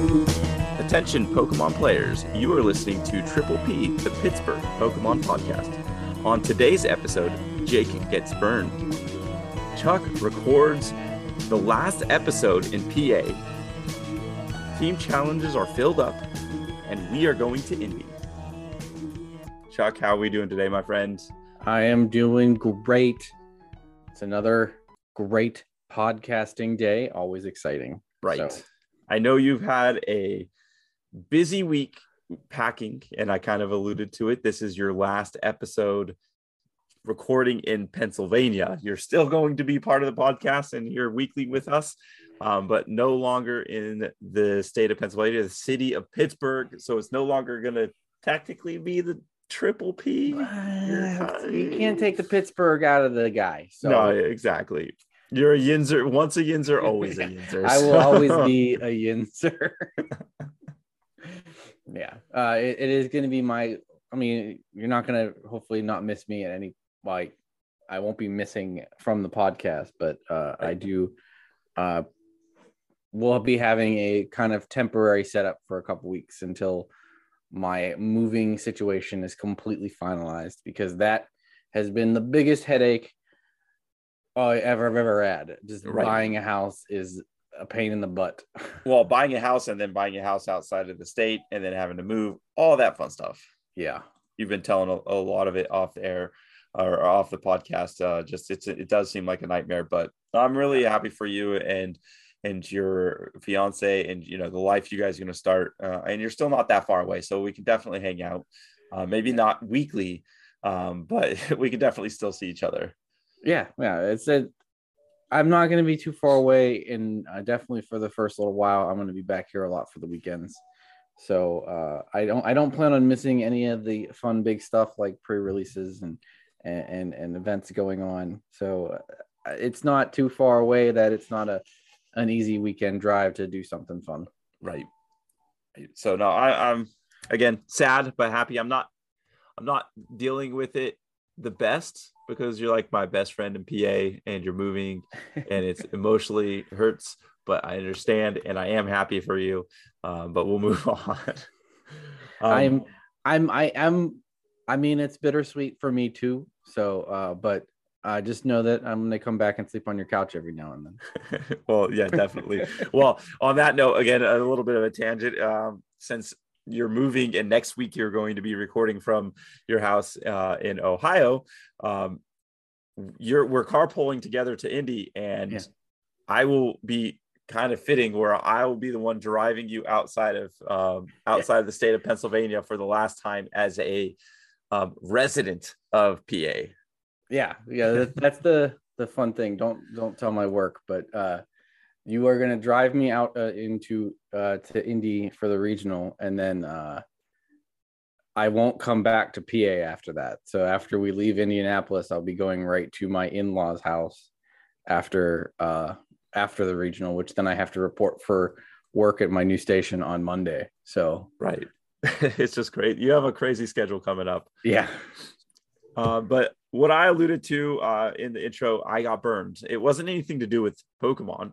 Attention Pokemon players, you are listening to Triple P, the Pittsburgh Pokemon podcast. On today's episode, Jake gets burned. Chuck records the last episode in PA. Team challenges are filled up, and we are going to Indy. Chuck, how are we doing today, my friends? I am doing great. It's another great podcasting day. Always exciting. Right. So, I know you've had a busy week packing, and I kind of alluded to it. This is your last episode recording in Pennsylvania. You're still going to be part of the podcast and you're weekly with us, um, but no longer in the state of Pennsylvania, the city of Pittsburgh. So it's no longer going to technically be the triple P. you can't take the Pittsburgh out of the guy. So no, exactly. You're a Yinzer. Once a Yinzer, always a Yinzer. I will always be a Yinzer. yeah, uh, it, it is going to be my. I mean, you're not going to hopefully not miss me at any. Like, I won't be missing from the podcast, but uh, I do. Uh, we'll be having a kind of temporary setup for a couple weeks until my moving situation is completely finalized because that has been the biggest headache I ever I've ever had. Just Right. buying a house is a pain in the butt. well, buying a house and then buying a house outside of the state and then having to move, all that fun stuff. yeah. You've been telling a, a lot of it off the air or off the podcast. Uh, just it's it does seem like a nightmare, but I'm really happy for you and and your fiance and you know the life you guys are going to start. Uh, and you're still not that far away, so we can definitely hang out. Uh, maybe not weekly, um, but we can definitely still see each other. Yeah, yeah. It's a I'm not going to be too far away, and uh, definitely for the first little while, I'm going to be back here a lot for the weekends. So uh, I don't I don't plan on missing any of the fun big stuff like pre-releases and and and, events going on. So uh, it's not too far away that it's not a an easy weekend drive to do something fun. Right. So no, I, I'm again sad but happy. I'm not I'm not dealing with it the best because you're like my best friend in PA and you're moving and it's emotionally hurts, but I understand and I am happy for you. Um, but we'll move on. Um, I'm I'm I am I mean it's bittersweet for me too. So uh but uh just know that I'm gonna come back and sleep on your couch every now and then. well, yeah, definitely. well, on that note, again, a little bit of a tangent. Um, since you're moving and next week you're going to be recording from your house uh, in Ohio, um, you're we're carpooling together to Indy, and Yeah. I will be kind of fitting where I will be the one driving you outside of um, outside the state of Pennsylvania for the last time as a um, resident of PA. Yeah, yeah, that's the the fun thing. Don't don't tell my work, but uh you are gonna drive me out uh, into uh to Indy for the regional and then uh I won't come back to PA after that. So after we leave Indianapolis, I'll be going right to my in-laws house after uh after the regional, which then I have to report for work at my new station on Monday. So Right. it's just great. You have a crazy schedule coming up. yeah. Uh, but what I alluded to uh, in the intro, I got burned. It wasn't anything to do with Pokemon.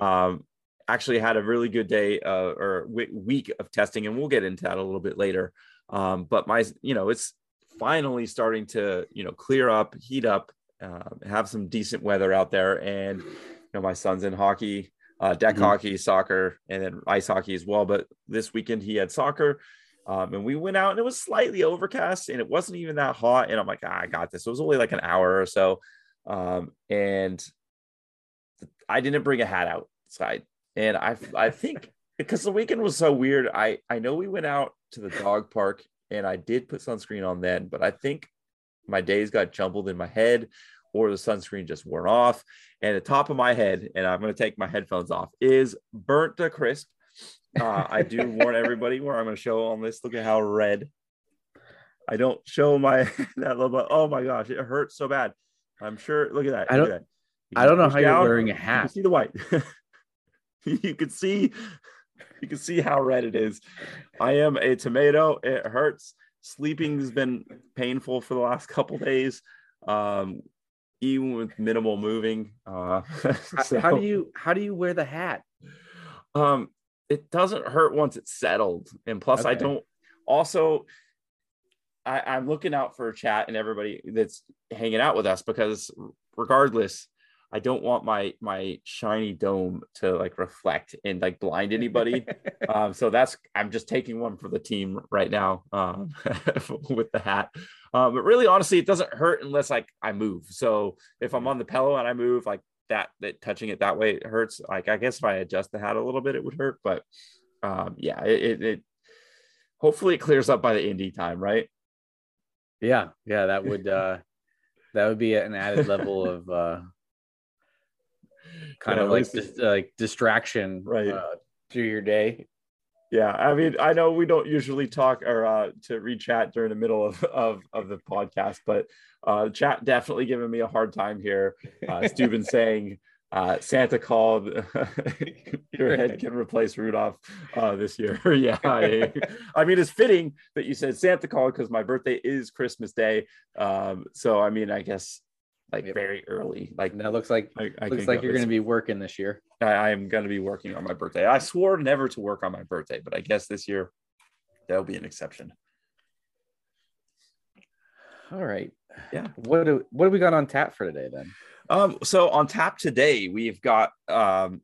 Um, actually, had a really good day uh, or w- week of testing, and we'll get into that a little bit later. Um, but my, you know, it's finally starting to, you know, clear up, heat up, uh, have some decent weather out there, and you know, my son's in hockey, uh, deck Mhm. hockey, soccer, and then ice hockey as well. But this weekend he had soccer. Um, and we went out and it was slightly overcast and it wasn't even that hot. And I'm like, ah, I got this. It was only like an hour or so. Um, and I didn't bring a hat outside. And I I think because the weekend was so weird, I I know we went out to the dog park and I did put sunscreen on then, but I think my days got jumbled in my head or the sunscreen just wore off. And the top of my head, and I'm going to take my headphones off, is burnt to crisp. Uh, I do warn everybody where I'm going to show on this. Look at how red. I don't show my that little. But oh my gosh, it hurts so bad. I'm sure. Look at that. I look don't- at that. You I don't know how you're wearing a You can hat. see the white. you can see. You can see how red it is. I am a tomato. It hurts. Sleeping has been painful for the last couple days. Um, even with minimal moving. Uh, How, so- how do you how do you wear the hat? um, it doesn't hurt once it's settled. And plus, I don't also. I, I'm looking out for a chat and everybody that's hanging out with us because regardless, I don't want my my shiny dome to like reflect and like blind anybody. um, so that's I'm just taking one for the team right now um, with the hat. Um, but really, honestly, it doesn't hurt unless like I move. So if I'm on the pillow and I move, like that, that touching it that way it hurts. Like I guess if I adjust the hat a little bit, it would hurt. But um, yeah, it, it, it hopefully it clears up by the Indy time, right? yeah, yeah, that would uh that would be an added level of uh kind Yeah, of like dis- like distraction Right. uh, through your day. Yeah, I mean, I know we don't usually talk or uh, to read chat during the middle of, of, of the podcast, but uh, chat definitely giving me a hard time here. Uh, Steuben saying uh, Santa called, your head can replace Rudolph uh, this year. yeah, I, I mean, it's fitting that you said Santa called because my birthday is Christmas Day. Um, so, I mean, I guess like Yep. very early, like And that looks like I, I looks like go you're this- going to be working this year. I, I am going to be working on my birthday. I swore never to work on my birthday, but I guess this year that'll be an exception. All right. Yeah. What do what do we got on tap for today then? Um, so on tap today, we've got um,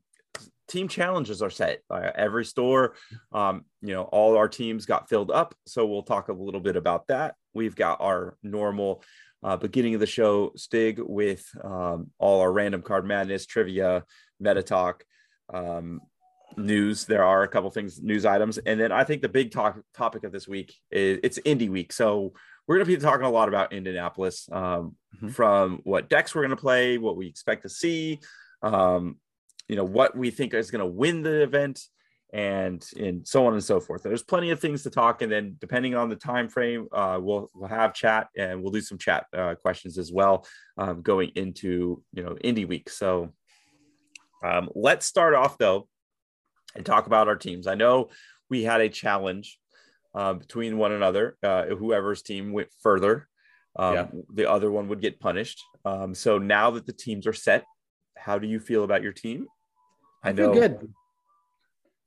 team challenges are set. Uh, every store, um, you know, all our teams got filled up. So we'll talk a little bit about that. We've got our normal uh, beginning of the show stig with um, all our random card madness, trivia, meta talk, um, news. There are a couple things, news items, and then I think the big talk topic of this week is it's Indy Week. So we're going to be talking a lot about Indianapolis, um, Mhm. from what decks we're going to play, what we expect to see, um, you know, what we think is going to win the event, and and so on and so forth. There's plenty of things to talk, and then depending on the time frame, uh, we'll we'll have chat and we'll do some chat uh, questions as well um, going into you know Indy Week. So um, let's start off though and talk about our teams. I know we had a challenge uh, between one another. Uh, whoever's team went further, um, Yeah. the other one would get punished. Um, so now that the teams are set, how do you feel about your team? I feel know. good.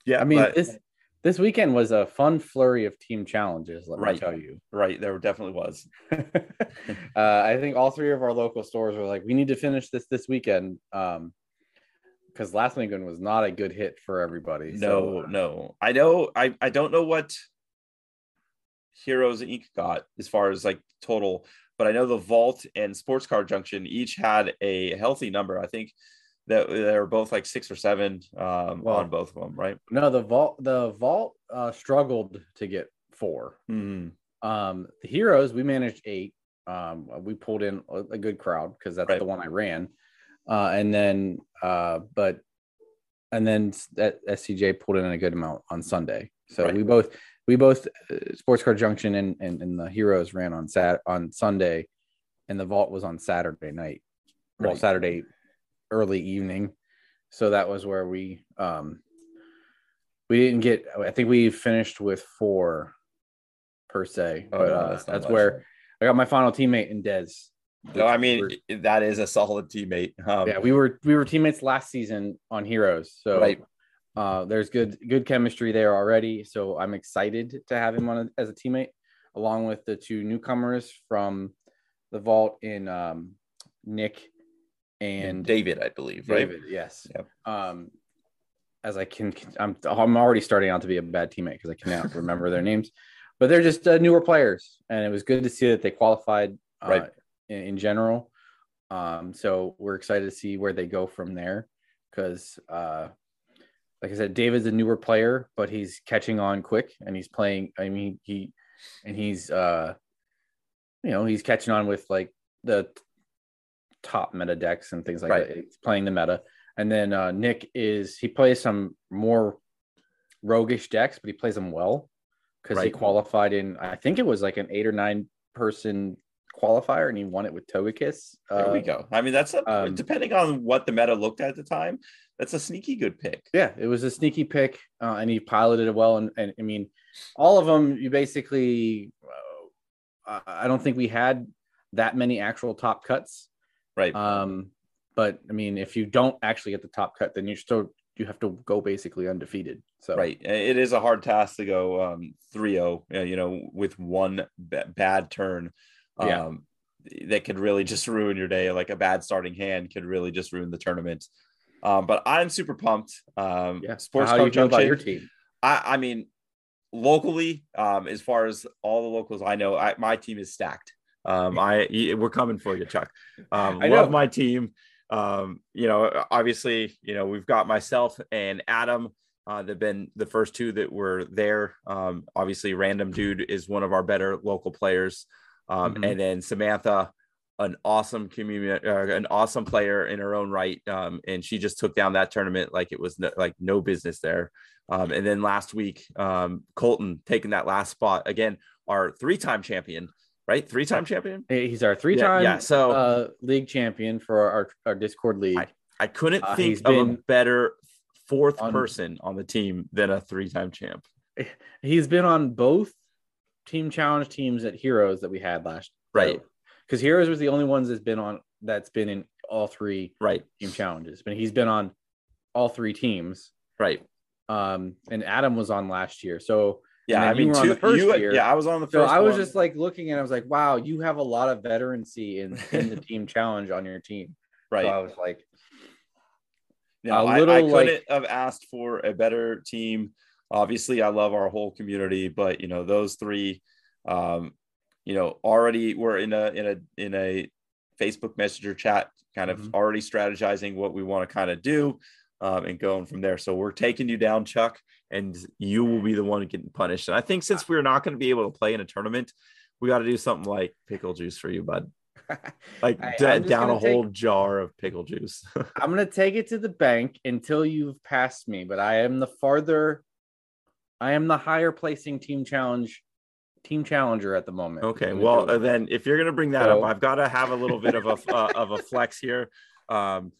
Yeah, I mean, but- this this weekend was a fun flurry of team challenges. Let me tell you. right there definitely was. uh, I think all three of our local stores were like, we need to finish this this weekend. Um, because last weekend was not a good hit for everybody. No, So, no. I know. I I don't know what Heroes Inc. got as far as like total, but I know the Vault and Sports Car Junction each had a healthy number. I think that they were both like six or seven um, Well- on both of them, right? no, the vault the vault uh, struggled to get four. Mhm. Um, the heroes we managed eight. Um, we pulled in a, a good crowd because that's Right. the one I ran. Uh, and then uh, but and then that SCJ pulled in a good amount on Sunday. So Right. we both we both uh, Sports Car Junction and, and and the heroes ran on sat on Sunday, and the vault was on Saturday night. Well, Right. Saturday early evening. So that was where we um we didn't get I think we finished with four per se. Oh, but no, uh, that's that's, where I got my final teammate in Dez. No, I mean We're- that is a solid teammate. Um, yeah, we were we were teammates last season on Heroes. So Right. uh there's good good chemistry there already. So I'm excited to have him on as a teammate, along with the two newcomers from the vault in um Nick and David, I believe, right? David, yes. Yep. Um, as I can, I'm I'm already starting out to be a bad teammate because I cannot remember their names, but they're just uh, newer players, and it was good to see that they qualified uh, Right. in, in general. Um, so we're excited to see where they go from there because, uh, like I said, David's a newer player, but he's catching on quick, and he's playing. I mean, he and he's uh, you know, he's catching on with like the top meta decks and things like Right. that. He's playing the meta. And then uh, Nick is he plays some more roguish decks, but he plays them well because he qualified in I think it was like an eight or nine person qualifier, and he won it with Togekiss. There we Uh, go. I mean, that's a um, depending on what the meta looked at at the time. That's a sneaky good pick. Yeah, it was a sneaky pick, uh, and he piloted it well. And, and I mean, all of them, you basically, uh, I don't think we had that many actual top cuts. Right. Um, but I mean, if you don't actually get the top cut, then you're still you have to go basically undefeated. So right, it is a hard task to go um 3-0, uh, you know, with one b- bad turn. Um, Yeah. that could really just ruin your day. Like a bad starting hand could really just ruin the tournament. Um, but I'm super pumped. Um, yeah. Sports How do you about your team? I, I mean, locally, um, as far as all the locals I know, I, my team is stacked. Um, I we're coming for you, Chuck. Um, I love know. my team. Um, you know, obviously, you know we've got myself and Adam. Uh, they've been the first two that were there. Um, obviously, Random Dude is one of our better local players, um, Mhm. and then Samantha, an awesome community, uh, an awesome player in her own right, um, and she just took down that tournament like it was no, like no business there. Um, and then last week, um, Colton taking that last spot again, our three-time champion, right? Three-time champion. He's our three-time yeah, so- uh, league champion for our, our Discord league. I couldn't Uh, think of a better fourth on- person on the team than a three-time champ. He's been on both team challenge teams at Heroes that we had last Right. Because Heroes was the only ones that's been on that's been in all three Right. team challenges. But he's been on all three teams. Right. Um, and Adam was on last year. So Yeah. I mean, two, first you, year. yeah, I was on the so. I was one. just like looking and I was like, wow, you have a lot of veterancy in, in the team challenge on your team. right. So I was like, No, a I- little, I, like- couldn't have asked for a better team. Obviously, I love our whole community, but you know, those three, um, you know, already we're in a in a in a Facebook Messenger chat, kind of Mhm. already strategizing what we want to kind of do, um, and going from there. So we're taking you down, Chuck, and you will be the one getting punished. And I think since we're not going to be able to play in a tournament, we got to do something like pickle juice for you, bud. Like I- d- I'm just down a take- whole jar of pickle juice. I'm gonna take it to the bank until you've passed me, but I am the farther I am the higher placing team challenge team challenger at the moment. Okay, well then if you're gonna bring that So- up, I've got to have a little bit of a uh, of a flex here. Um,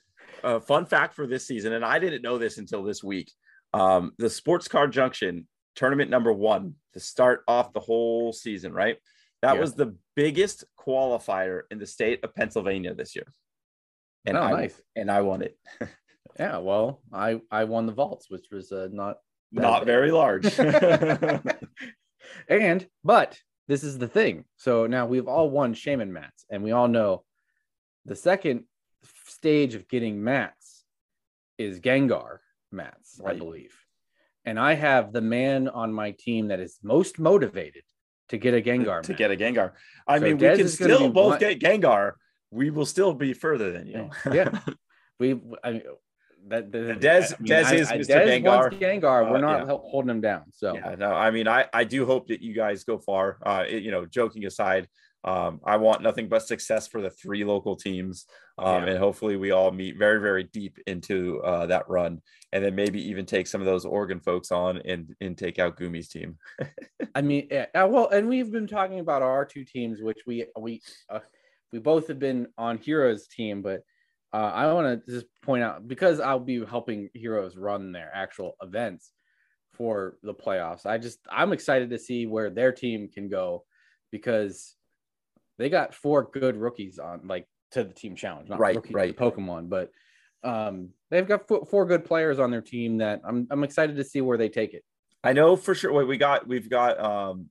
a fun fact for this season, and I didn't know this until this week. Um, the Sports Car Junction tournament number one to start off the whole season, right? That Yeah. was the biggest qualifier in the state of Pennsylvania this year, and Oh, I nice. and I won it. yeah, well, I I won the vaults, which was uh, not Not big. very large. and but this is the thing. So now we've all won shaman mats, and we all know the second stage of getting mats is Gengar mats, I believe. And I have the man on my team that is most motivated to get a Gengar to mat. get a Gengar. I So mean, Dez we can still both get Gengar. We will still be further than you. Yeah. we I mean, that, that Dez- I mean, Dez is I- Mr. Dez Gengar. Gengar. We're Uh, not yeah. holding him down. So Yeah, no, I mean, I I do hope that you guys go far. Uh, it- you know, joking aside, um, I want nothing but success for the three local teams, um, Yeah. and hopefully we all meet very very deep into uh, that run, and then maybe even take some of those Oregon folks on and and take out Gumi's team. I mean, yeah, uh, well, and we've been talking about our two teams, which we we uh, we both have been on Heroes team, but uh, I want to just point out because I'll be helping Heroes run their actual events for the playoffs. I just I'm excited to see where their team can go because they got four good rookies on like to the team challenge, not Right, rookies to right. Pokemon, but um, they've got four, four good players on their team that I'm I'm excited to see where they take it. I know for sure. Wait, we got we've got um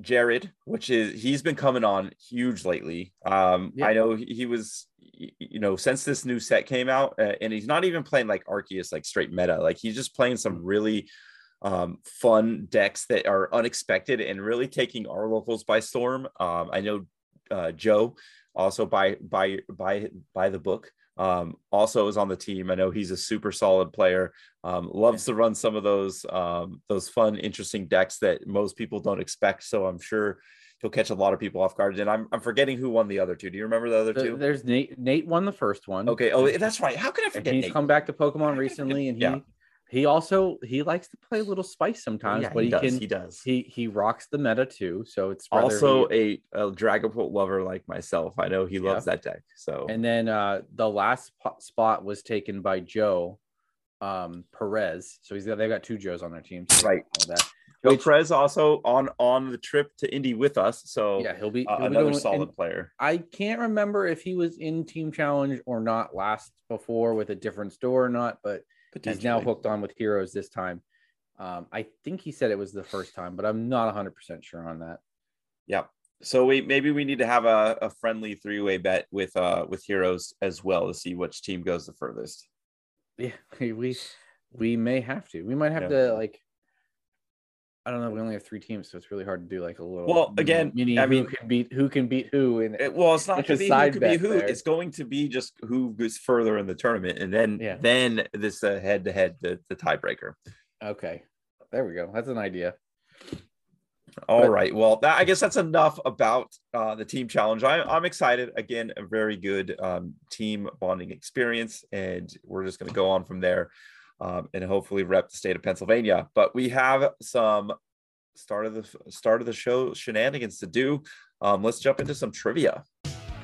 Jared, which is he's been coming on huge lately. Um, Yeah. I know he, he was, you know, since this new set came out, uh, and he's not even playing like Arceus, like straight meta. Like he's just playing some really um fun decks that are unexpected and really taking our locals by storm. Um, I know uh Joe also by by by by the book um also is on the team i know he's a super solid player um loves to run some of those um those fun interesting decks that most people don't expect so i'm sure he'll catch a lot of people off guard and i'm, I'm forgetting who won the other two do you remember the other There- two There's Nate. Nate won the first one. okay oh that's right how could i and forget he's Nate? come back to Pokemon recently, and he Yeah. He also he likes to play a little spice sometimes, yeah, but he, he, does can he does he he rocks the meta too. So it's also he- a, a Dragapult lover like myself i know he loves that deck so and then uh the last po- spot was taken by Joe um Perez. So he's got they've got two Joes on their team. so Right. that. Joe Which- Perez also on on the trip to Indy with us, so Yeah, he'll be, uh, he'll be another going- solid player. I can't remember if he was in Team Challenge or not last before with a different store or not, but he's now hooked on with Heroes this time. Um, I think he said it was the first time, but I'm not 100% sure on that. Yeah. So we maybe we need to have a, a friendly three way bet with uh with Heroes as well to see which team goes the furthest. Yeah, we we, we may have to. We might have Yeah. to like. I don't know. We only have three teams, so it's really hard to do like a little. Well, again, mini, I who mean- can beat who can beat who, and It- well, it's not going to be who side could be bet who. there. It's going to be just who goes further in the tournament, and then Yeah. then this uh, head to head the the tiebreaker. okay, there we go. That's an idea. All But- right. Well, that, I guess that's enough about uh, the team challenge. I, I'm excited. Again, a very good um, team bonding experience, and we're just going to go on from there um, and hopefully rep the state of Pennsylvania. But we have some start of the start of the show shenanigans to do. Um, let's jump into some trivia.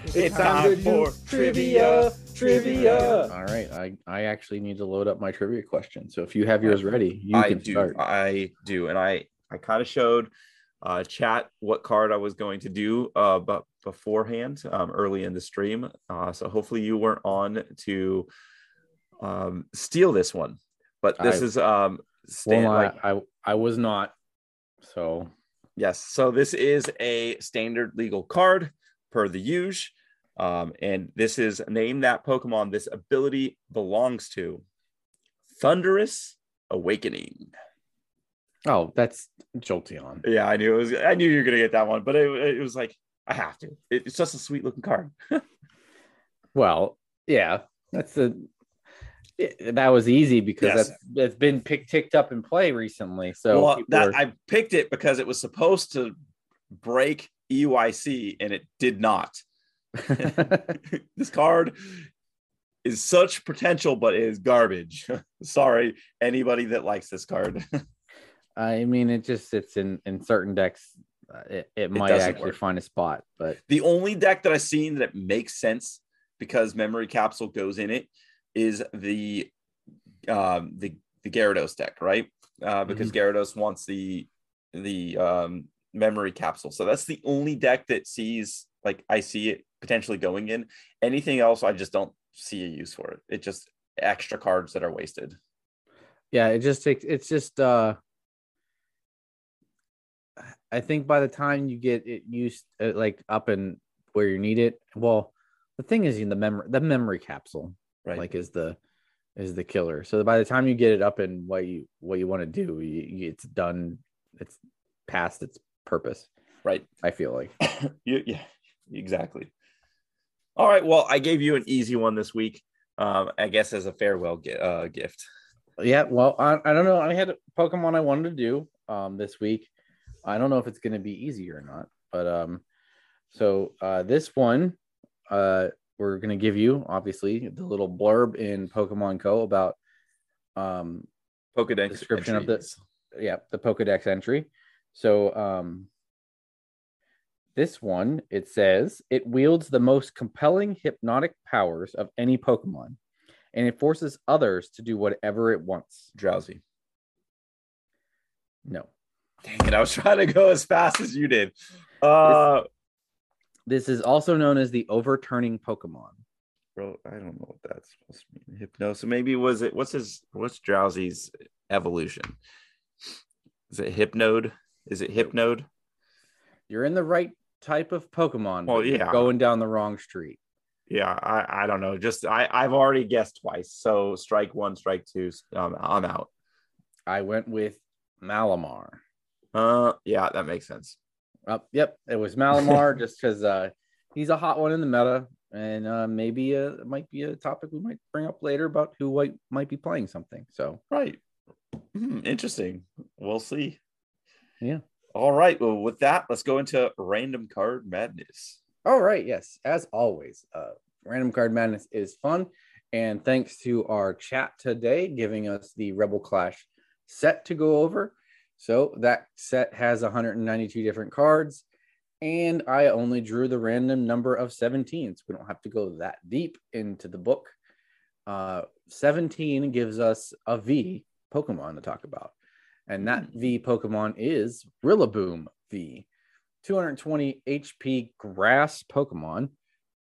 It's time for trivia, trivia. All right, I I actually need to load up my trivia question. So if you have yours ready, you I can do. start. I do, and I I kind of showed uh, chat what card I was going to do, uh, but beforehand, um, early in the stream. Uh, so hopefully you weren't on to um, steal this one. But this I- is um, Well, stand, I, like I I was not. So yes. So this is a standard legal card per the use. Um, and this is name that Pokemon this ability belongs to. Thunderous Awakening. oh, that's Jolteon. Yeah, I knew it was. I knew you were gonna get that one, but it, it was like I have to. It- it's just a sweet looking card. Well, yeah, that's the. It- that was easy because Yes. that's that's been picked ticked up in play recently. So well, that are- I picked it because it was supposed to break E EUIC, and it did not. this card is such potential, but it is garbage. Sorry, anybody that likes this card. I mean, it just sits in in certain decks. Uh, it, it might doesn't actually work. find a spot, but the only deck that I've seen that makes sense because memory capsule goes in it is the um the the Gyarados deck, right? Uh, because Gyarados wants the the um memory capsule. So that's the only deck that sees like I see it potentially going in. Anything else, I just don't see a use for it. It just extra cards that are wasted. yeah, it just takes. It's just. uh I think by the time you get it used, uh, like up and where you need it, well, the thing is in the memory, the memory capsule, Right. like is the is the killer. So by the time you get it up and what you what you want to do, you, it's done. It's past its purpose. right. I feel like. You, yeah, exactly. All right. Well, I gave you an easy one this week. Um, I guess as a farewell gi- uh, gift. Yeah, well, I, I don't know. I had a Pokemon I wanted to do um this week. I don't know if it's going to be easy or not, but um, so uh, this one uh we're going to give you obviously the little blurb in Pokemon Go about um Pokedex Description of the- entries. yeah the Pokedex entry. So um this one it says it wields the most compelling hypnotic powers of any Pokemon, and it forces others to do whatever it wants. Drowzee. No. Dang it! I was trying to go as fast as you did. Uh, This is also known as the overturning Pokemon. bro, I don't know what that's supposed to mean. Hypno. So maybe was it? What's his? What's Drowzee's evolution? Is it Hypnode? Is it Hypnode? You're in the right type of Pokemon. Well, yeah. going down the wrong street. Yeah, I, I don't know. Just I I've already guessed twice. So strike one, strike two. Um, I'm out. I went with Malamar. Uh, yeah, that makes sense. Uh, yep, it was Malamar just because uh, he's a hot one in the meta, and uh, maybe uh, it might be a topic we might bring up later about who might, might be playing something. So Right. Hmm, interesting. We'll see. Yeah. All right. Well, with that, let's go into random card madness. All right. Yes. As always, uh, Random Card Madness is fun. And thanks to our chat today giving us the Rebel Clash set to go over. So that set has 192 different cards. And I only drew the random number of 17. So we don't have to go that deep into the book. Uh, 17 gives us a V Pokemon to talk about. And that V Pokemon is Rillaboom V, 220 HP grass Pokemon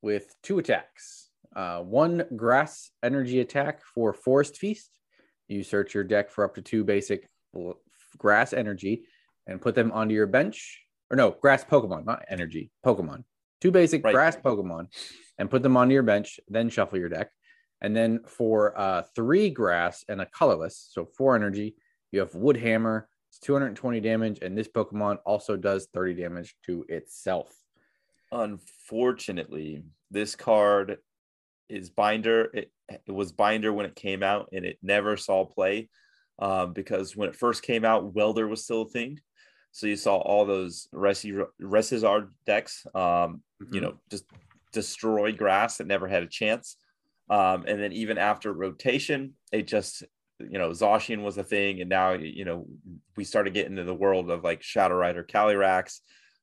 with two attacks. Uh, one grass energy attack for Forest Feast. You search your deck for up to two basic grass energy and put them onto your bench. Or no, grass Pokemon, not energy, Pokemon. Two basic right. grass Pokemon and put them onto your bench, then shuffle your deck. And then for uh, three grass and a colorless, so four energy, you have Wood Hammer. It's 220 damage, and this Pokemon also does 30 damage to itself. Unfortunately, this card is binder. It, it was binder when it came out, and it never saw play um, because when it first came out, Welder was still a thing. So you saw all those ReshiZard decks, um, mm-hmm. you know, just destroy grass that never had a chance. Um, and then even after rotation, it just, you know, Zacian was a thing. And now, you know, we started getting into the world of like Shadow Rider Calyrex,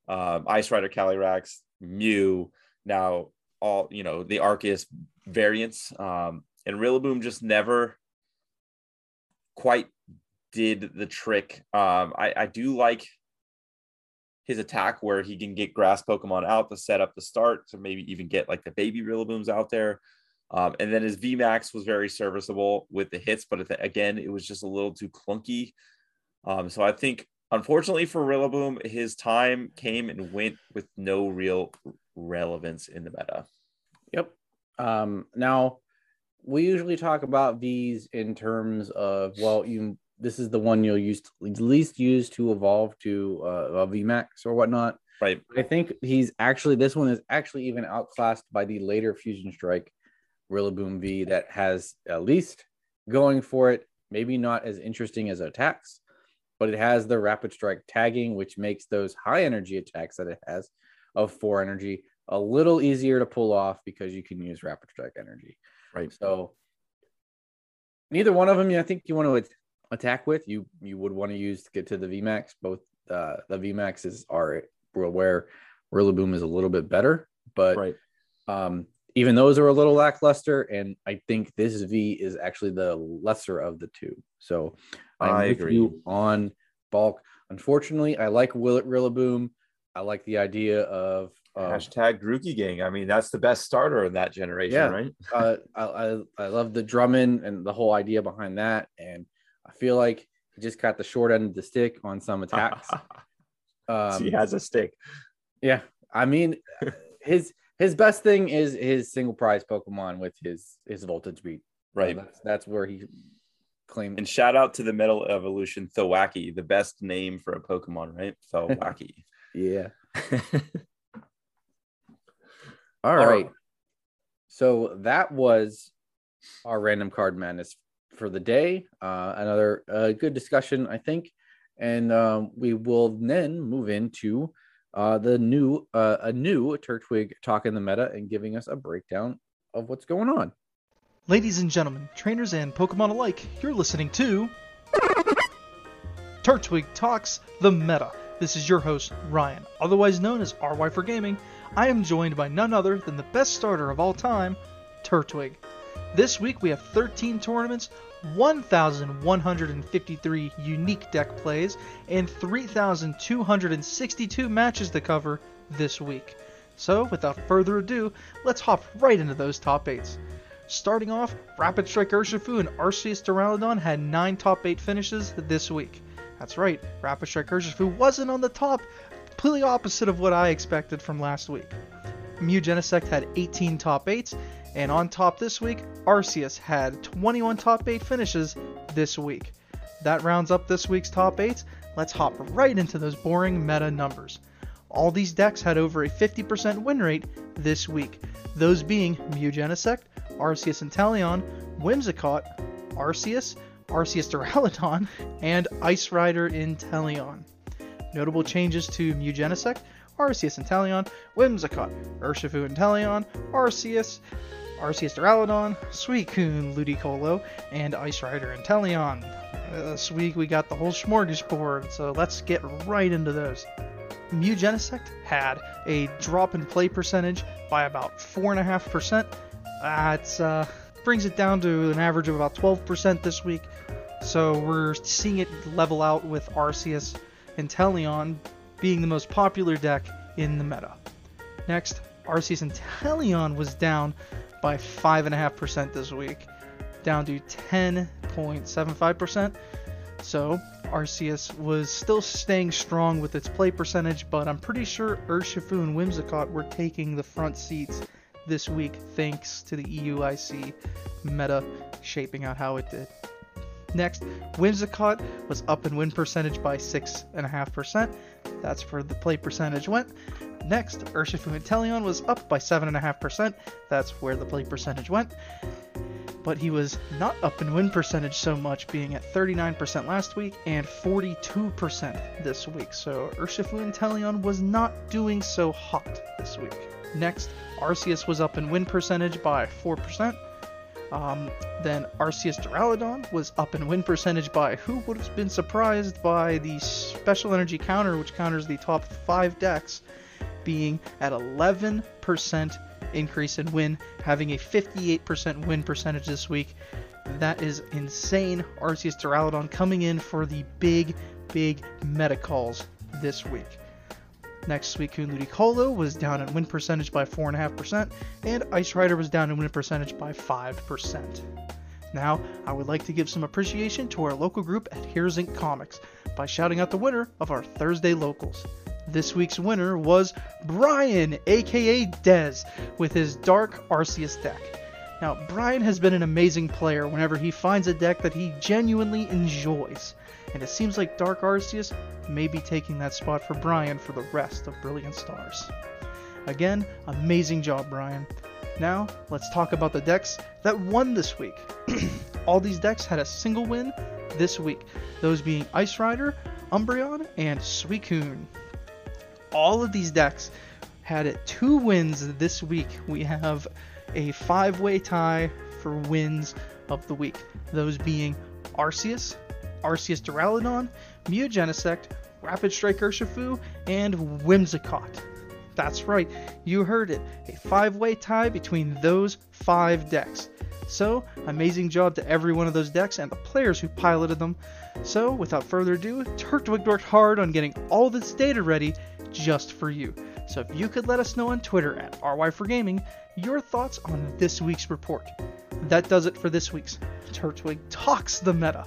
um, Ice Rider Calyrex, Mew, now all, you know, the Arceus variants. Um, and Rillaboom just never quite did the trick. Um, I, I do like his attack where he can get grass Pokemon out to set up the start to maybe even get like the baby Rillabooms out there. Um, and then his VMAX was very serviceable with the hits, but again, it was just a little too clunky. Um, so I think, unfortunately for Rillaboom, his time came and went with no real relevance in the meta. Yep. Um, now, we usually talk about these in terms of well, you this is the one you'll use to, least use to evolve to uh, a VMAX or whatnot. Right. I think he's actually this one is actually even outclassed by the later Fusion Strike Rillaboom V that has at least going for it. Maybe not as interesting as attacks, but it has the Rapid Strike tagging, which makes those high energy attacks that it has of four energy a little easier to pull off because you can use Rapid Strike energy. Right. So neither one of them, I think you want to attack with. You you would want to use to get to the VMAX. Both uh, the VMAXs are where Rillaboom is a little bit better, but right. um, even those are a little lackluster. And I think this V is actually the lesser of the two. So I'm I agree you on bulk. Unfortunately, I like Will Rillaboom. I like the idea of um, Hashtag Grookey Gang. I mean, that's the best starter in that generation, yeah, right? uh, I, I, I love the Drummond and the whole idea behind that. And I feel like he just got the short end of the stick on some attacks. um, he has a stick. Yeah. I mean, his his best thing is his single prize Pokemon with his his voltage beat. Right. that's, that's where he claimed. And shout out to the Metal Evolution Thwackey, the best name for a Pokemon, right? Thwackey. yeah. All right. So that was our random card madness for the day. Uh, another uh, good discussion, I think. And um, we will then move into uh, the new, uh, a new Turtwig talking the meta and giving us a breakdown of what's going on. Ladies and gentlemen, trainers and Pokemon alike, you're listening to Turtwig Talks the Meta. This is your host, Ryan, otherwise known as RY4Gaming. I am joined by none other than the best starter of all time, Turtwig. This week we have 13 tournaments, 1,153 unique deck plays, and 3,262 matches to cover this week. So, without further ado, let's hop right into those top 8s. Starting off, Rapid Strike Urshifu and Arceus Duraludon had 9 top 8 finishes this week. That's right, Rapid Strike Urshifu wasn't on the top, completely opposite of what I expected from last week. Mew Genesect had 18 top 8s, and on top this week, Arceus had 21 top 8 finishes this week. That rounds up this week's top 8s. Let's hop right into those boring meta numbers. All these decks had over a 50% win rate this week, those being Mew Genesect, Arceus Inteleon, Whimsicott, Arceus, Arceus Duraludon, and Ice Rider Inteleon. Notable changes to Mew Genesect, Arceus Inteleon, Whimsicott, Urshifu Inteleon, Arceus, Arceus Duraludon, Suicune Ludicolo, and Ice Rider Inteleon. This week we got the whole smorgasbord, so let's get right into those. Mew had a drop in play percentage by about 4.5%. That uh, brings it down to an average of about 12% this week. So we're seeing it level out with Arceus Inteleon being the most popular deck in the meta. Next, Arceus Inteleon was down by 5.5% this week, down to 10.75%. So Arceus was still staying strong with its play percentage, but I'm pretty sure Urshifu and Whimsicott were taking the front seats this week thanks to the EUIC meta shaping out how it did. Next, Whimsicott was up in win percentage by 6.5%. That's where the play percentage went. Next, Urshifu Inteleon was up by 7.5%. That's where the play percentage went. But he was not up in win percentage so much, being at 39% last week and 42% this week. So Urshifu Inteleon was not doing so hot this week. Next, Arceus was up in win percentage by 4%. Um, then Arceus Duraludon was up in win percentage by who would have been surprised by the special energy counter, which counters the top five decks, being at 11% increase in win, having a 58% win percentage this week. That is insane. Arceus Duraludon coming in for the big, big meta calls this week. Next, Suicune Ludicolo was down in win percentage by 4.5%, and Ice Rider was down in win percentage by 5%. Now, I would like to give some appreciation to our local group at Heroes Inc. Comics by shouting out the winner of our Thursday locals. This week's winner was Brian, aka Dez, with his Dark Arceus deck. Now, Brian has been an amazing player whenever he finds a deck that he genuinely enjoys, and it seems like Dark Arceus may be taking that spot for Brian for the rest of Brilliant Stars. Again, amazing job, Brian. Now, let's talk about the decks that won this week. All these decks had a single win this week, those being Ice Rider, Umbreon, and Suicune. All of these decks had two wins this week. We have a five way tie for wins of the week, those being Arceus, Arceus Duraludon, Mew Genesect, Rapid Strike Urshifu, and Whimsicott. That's right, you heard it. A five way tie between those five decks. So, amazing job to every one of those decks and the players who piloted them. So, without further ado, Turtwig worked hard on getting all this data ready just for you. So, if you could let us know on Twitter at RY4Gaming your thoughts on this week's report. That does it for this week's Turtwig Talks the Meta.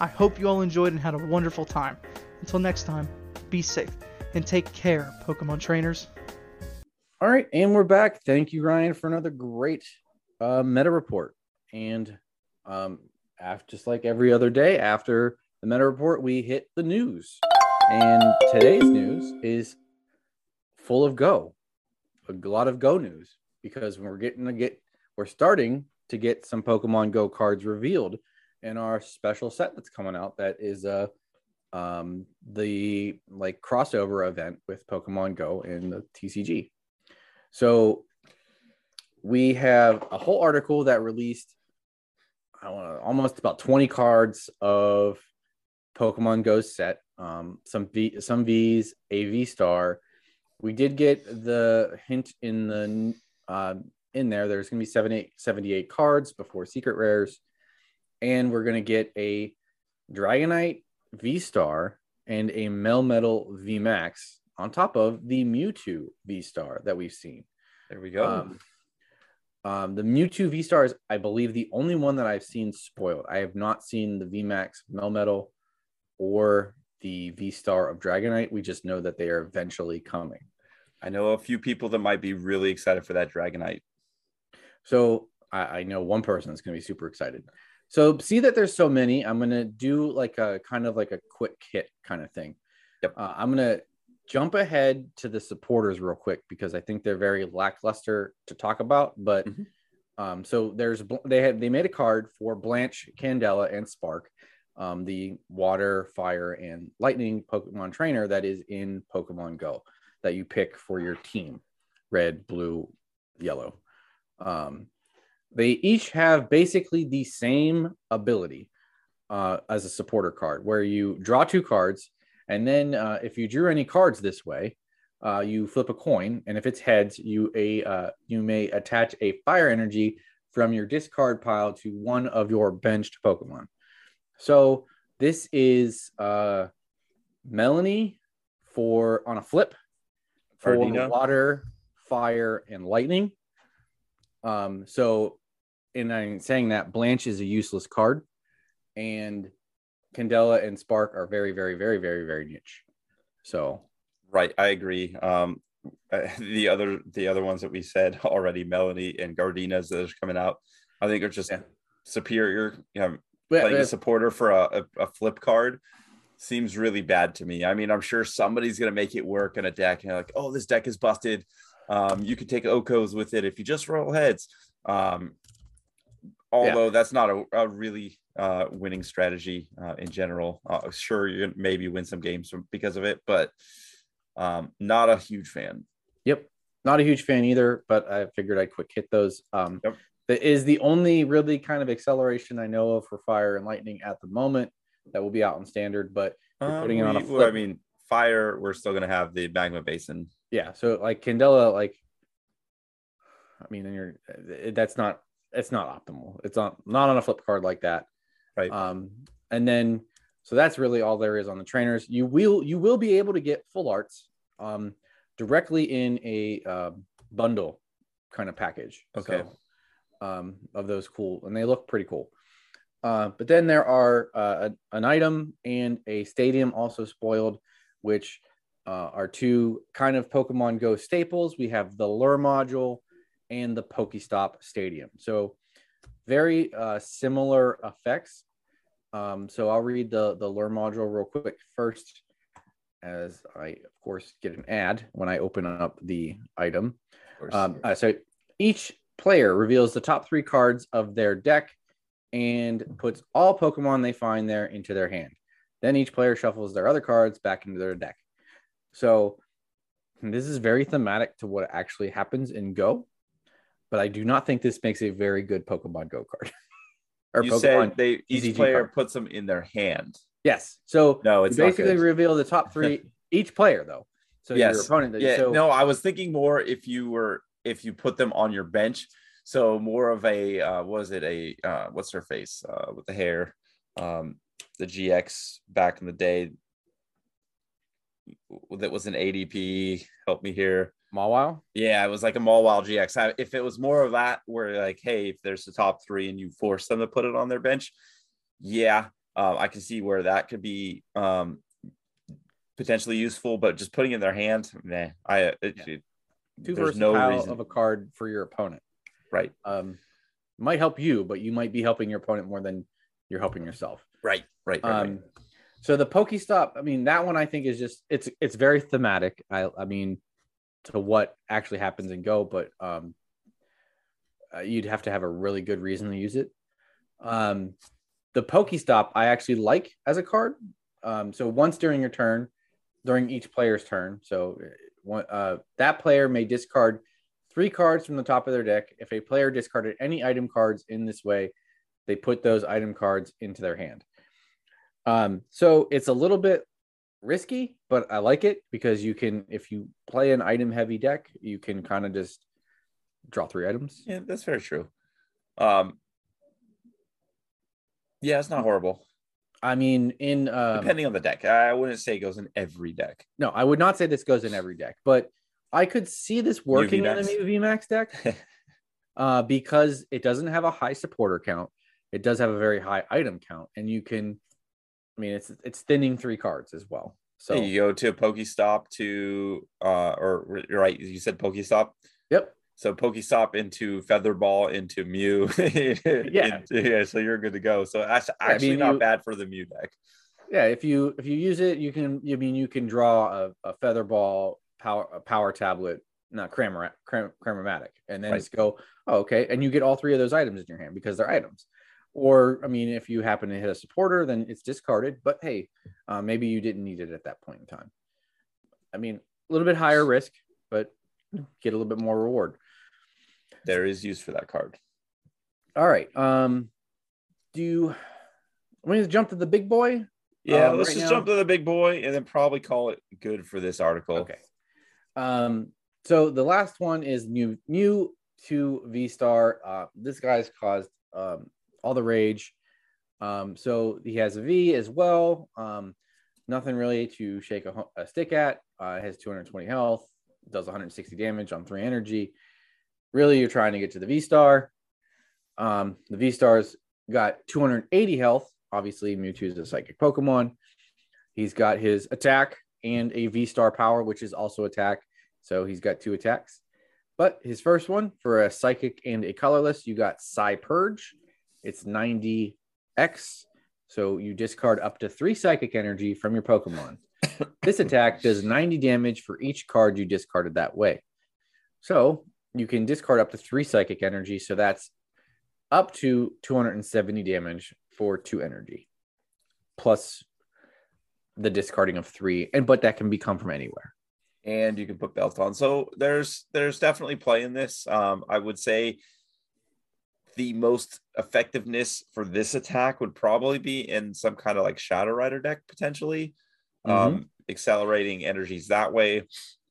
I hope you all enjoyed and had a wonderful time. Until next time, be safe and take care, Pokemon trainers. All right, and we're back. Thank you, Ryan, for another great uh, meta report. And um, after, just like every other day after the meta report, we hit the news. And today's news is full of go, a lot of go news because we're getting to get, we're starting to get some Pokemon Go cards revealed in our special set that's coming out. That is uh um the like crossover event with Pokemon Go in the TCG. So we have a whole article that released I know, almost about 20 cards of Pokemon Go set. Um, some V, some V's, a V star. We did get the hint in the uh, in there. There's going to be 78, 78 cards before secret rares, and we're going to get a Dragonite V Star and a Melmetal V Max on top of the Mewtwo V Star that we've seen. There we go. Um, um, the Mewtwo V Star is, I believe, the only one that I've seen spoiled. I have not seen the V Max Melmetal or the V Star of Dragonite. We just know that they are eventually coming. I know a few people that might be really excited for that Dragonite. So I, I know one person that's going to be super excited. So see that there's so many. I'm going to do like a kind of like a quick hit kind of thing. Yep. Uh, I'm going to jump ahead to the supporters real quick because I think they're very lackluster to talk about. But Mhm. um, so there's they had they made a card for Blanche, Candela, and Spark, um, the water, fire, and lightning Pokemon trainer that is in Pokemon Go that you pick for your team, red, blue, yellow. Um, they each have basically the same ability uh, as a supporter card, where you draw two cards, and then uh, if you drew any cards this way, uh, you flip a coin, and if it's heads, you a uh, you may attach a fire energy from your discard pile to one of your benched Pokemon. So this is uh, Melony for on a flip for Gardenia. water, fire, and lightning. Um, so, and I'm saying that Blanche is a useless card, and Candela and Spark are very, very, very, very, very niche. So, Right, I agree. Um, uh, the other the other ones that we said already, Melony and Gardenias that are coming out, I think are just Yeah. superior. You know, but, playing a supporter for a, a, a flip card seems really bad to me. I mean, I'm sure somebody's gonna make it work in a deck, and like, oh, this deck is busted. Um, you could take Okos with it if you just roll heads. Um, although that's not a, a really uh, winning strategy uh, in general. Uh, sure, you maybe win some games from, because of it, but um, not a huge fan. Yep. Not a huge fan either, but I figured I'd quick hit those. Um, Yep. That is the only really kind of acceleration I know of for fire and lightning at the moment that will be out in standard. But Um, putting it on a well, I mean, fire. We're still gonna have the magma basin. yeah, so like Candela, like, I mean, and you're eh, that's not it's not optimal. It's not not on a flip card like that. Right. Um, and then so that's really all there is on the trainers. You will you will be able to get full arts um directly in a uh, bundle kind of package. Okay. So, um, of those cool, and they look pretty cool. Uh, but then there are uh, an item and a stadium also spoiled, which uh, are two kind of Pokemon Go staples. We have the Lure module and the Pokestop Stadium. So very uh, similar effects. Um, so I'll read the the Lure module real quick first, as I of course get an ad when I open up the item. Um, uh, so each player reveals the top three cards of their deck and puts all Pokemon they find there into their hand. Then each player shuffles their other cards back into their deck. So this is very thematic to what actually happens in Go, but I do not think this makes a very good Pokemon Go card. or you Pokemon. said they each EZG player card. puts them in their hand. yes. So No, it's basically reveal the top three each player though. So your opponent. Yeah, so no, I was thinking more if you were if you put them on your bench. So more of a uh, was it a uh, what's her face uh, with the hair, um, the GX back in the day. That was an ADP. Help me here. Mawile. Yeah, it was like a Mawile GX. I- If it was more of that, where like, hey, if there's the top three and you force them to put it on their bench, yeah, um, I can see where that could be um, potentially useful. But just putting it in their hand, nah, I it, Yeah. it- there's no reason, of a card for your opponent. Right, um, might help you, but you might be helping your opponent more than you're helping yourself. right, right, right, right. Um, so the Pokestop, I mean, that one I think is just it's it's very thematic. I I mean, to what actually happens in Go, but um, uh, you'd have to have a really good reason to use it. Um, the Pokestop I actually like as a card. Um, so once during your turn, during each player's turn, so uh, one, uh, that player may discard three cards from the top of their deck. If a player discarded any item cards in this way, they put those item cards into their hand. Um, so it's a little bit risky, but I like it because you can, if you play an item heavy deck, you can kind of just draw three items. Yeah, that's very true. Um, yeah, it's not horrible. I mean, in um, Depending on the deck, I wouldn't say it goes in every deck. no, I would not say this goes in every deck, but I could see this working in a VMAX. Mew VMAX deck uh, because it doesn't have a high supporter count. It does have a very high item count, and you can, I mean, it's it's thinning three cards as well. So you go to a Pokestop to uh or right, you said Pokestop. yep, So Pokestop into Featherball into Mew. Yeah. yeah. So you're good to go. So that's I actually mean, not you- bad for the Mew deck. yeah. If you if you use it, you can. I mean, you can draw a, a feather ball power power tablet, not crammer cram, and then Right. just go. Oh, okay, and you get all three of those items in your hand because they're items. Or, I mean, if you happen to hit a supporter, then it's discarded. But hey, uh, maybe you didn't need it at that point in time. I mean, a little bit higher risk, but get a little bit more reward. There is use for that card. All right. Um, do you? I'm to jump to the big boy. Yeah, Um, let's right just now- jump to the big boy and then probably call it good for this article. Okay. Um, so the last one is Mew Mew to V Star. Uh, this guy's caused um, all the rage. Um, so he has a V as well. Um, nothing really to shake a, a stick at. Uh, has 220 health, does 160 damage on three energy. Really, you're trying to get to the V Star. Um, the V Star's got 280 health. Obviously, Mewtwo is a psychic Pokemon. He's got his attack and a V Star power, which is also attack. So he's got two attacks. But his first one for a psychic and a colorless, you got Psy Purge. It's 90 X. So you discard up to three psychic energy from your Pokemon. this attack does 90 damage for each card you discarded that way. So you can discard up to three psychic energy. So that's up to 270 damage for two energy, plus the discarding of three. And but that can become from anywhere. And you can put belt on. So there's there's definitely play in this. Um, I would say the most effectiveness for this attack would probably be in some kind of like Shadow Rider deck potentially, mm-hmm. um, accelerating energies that way.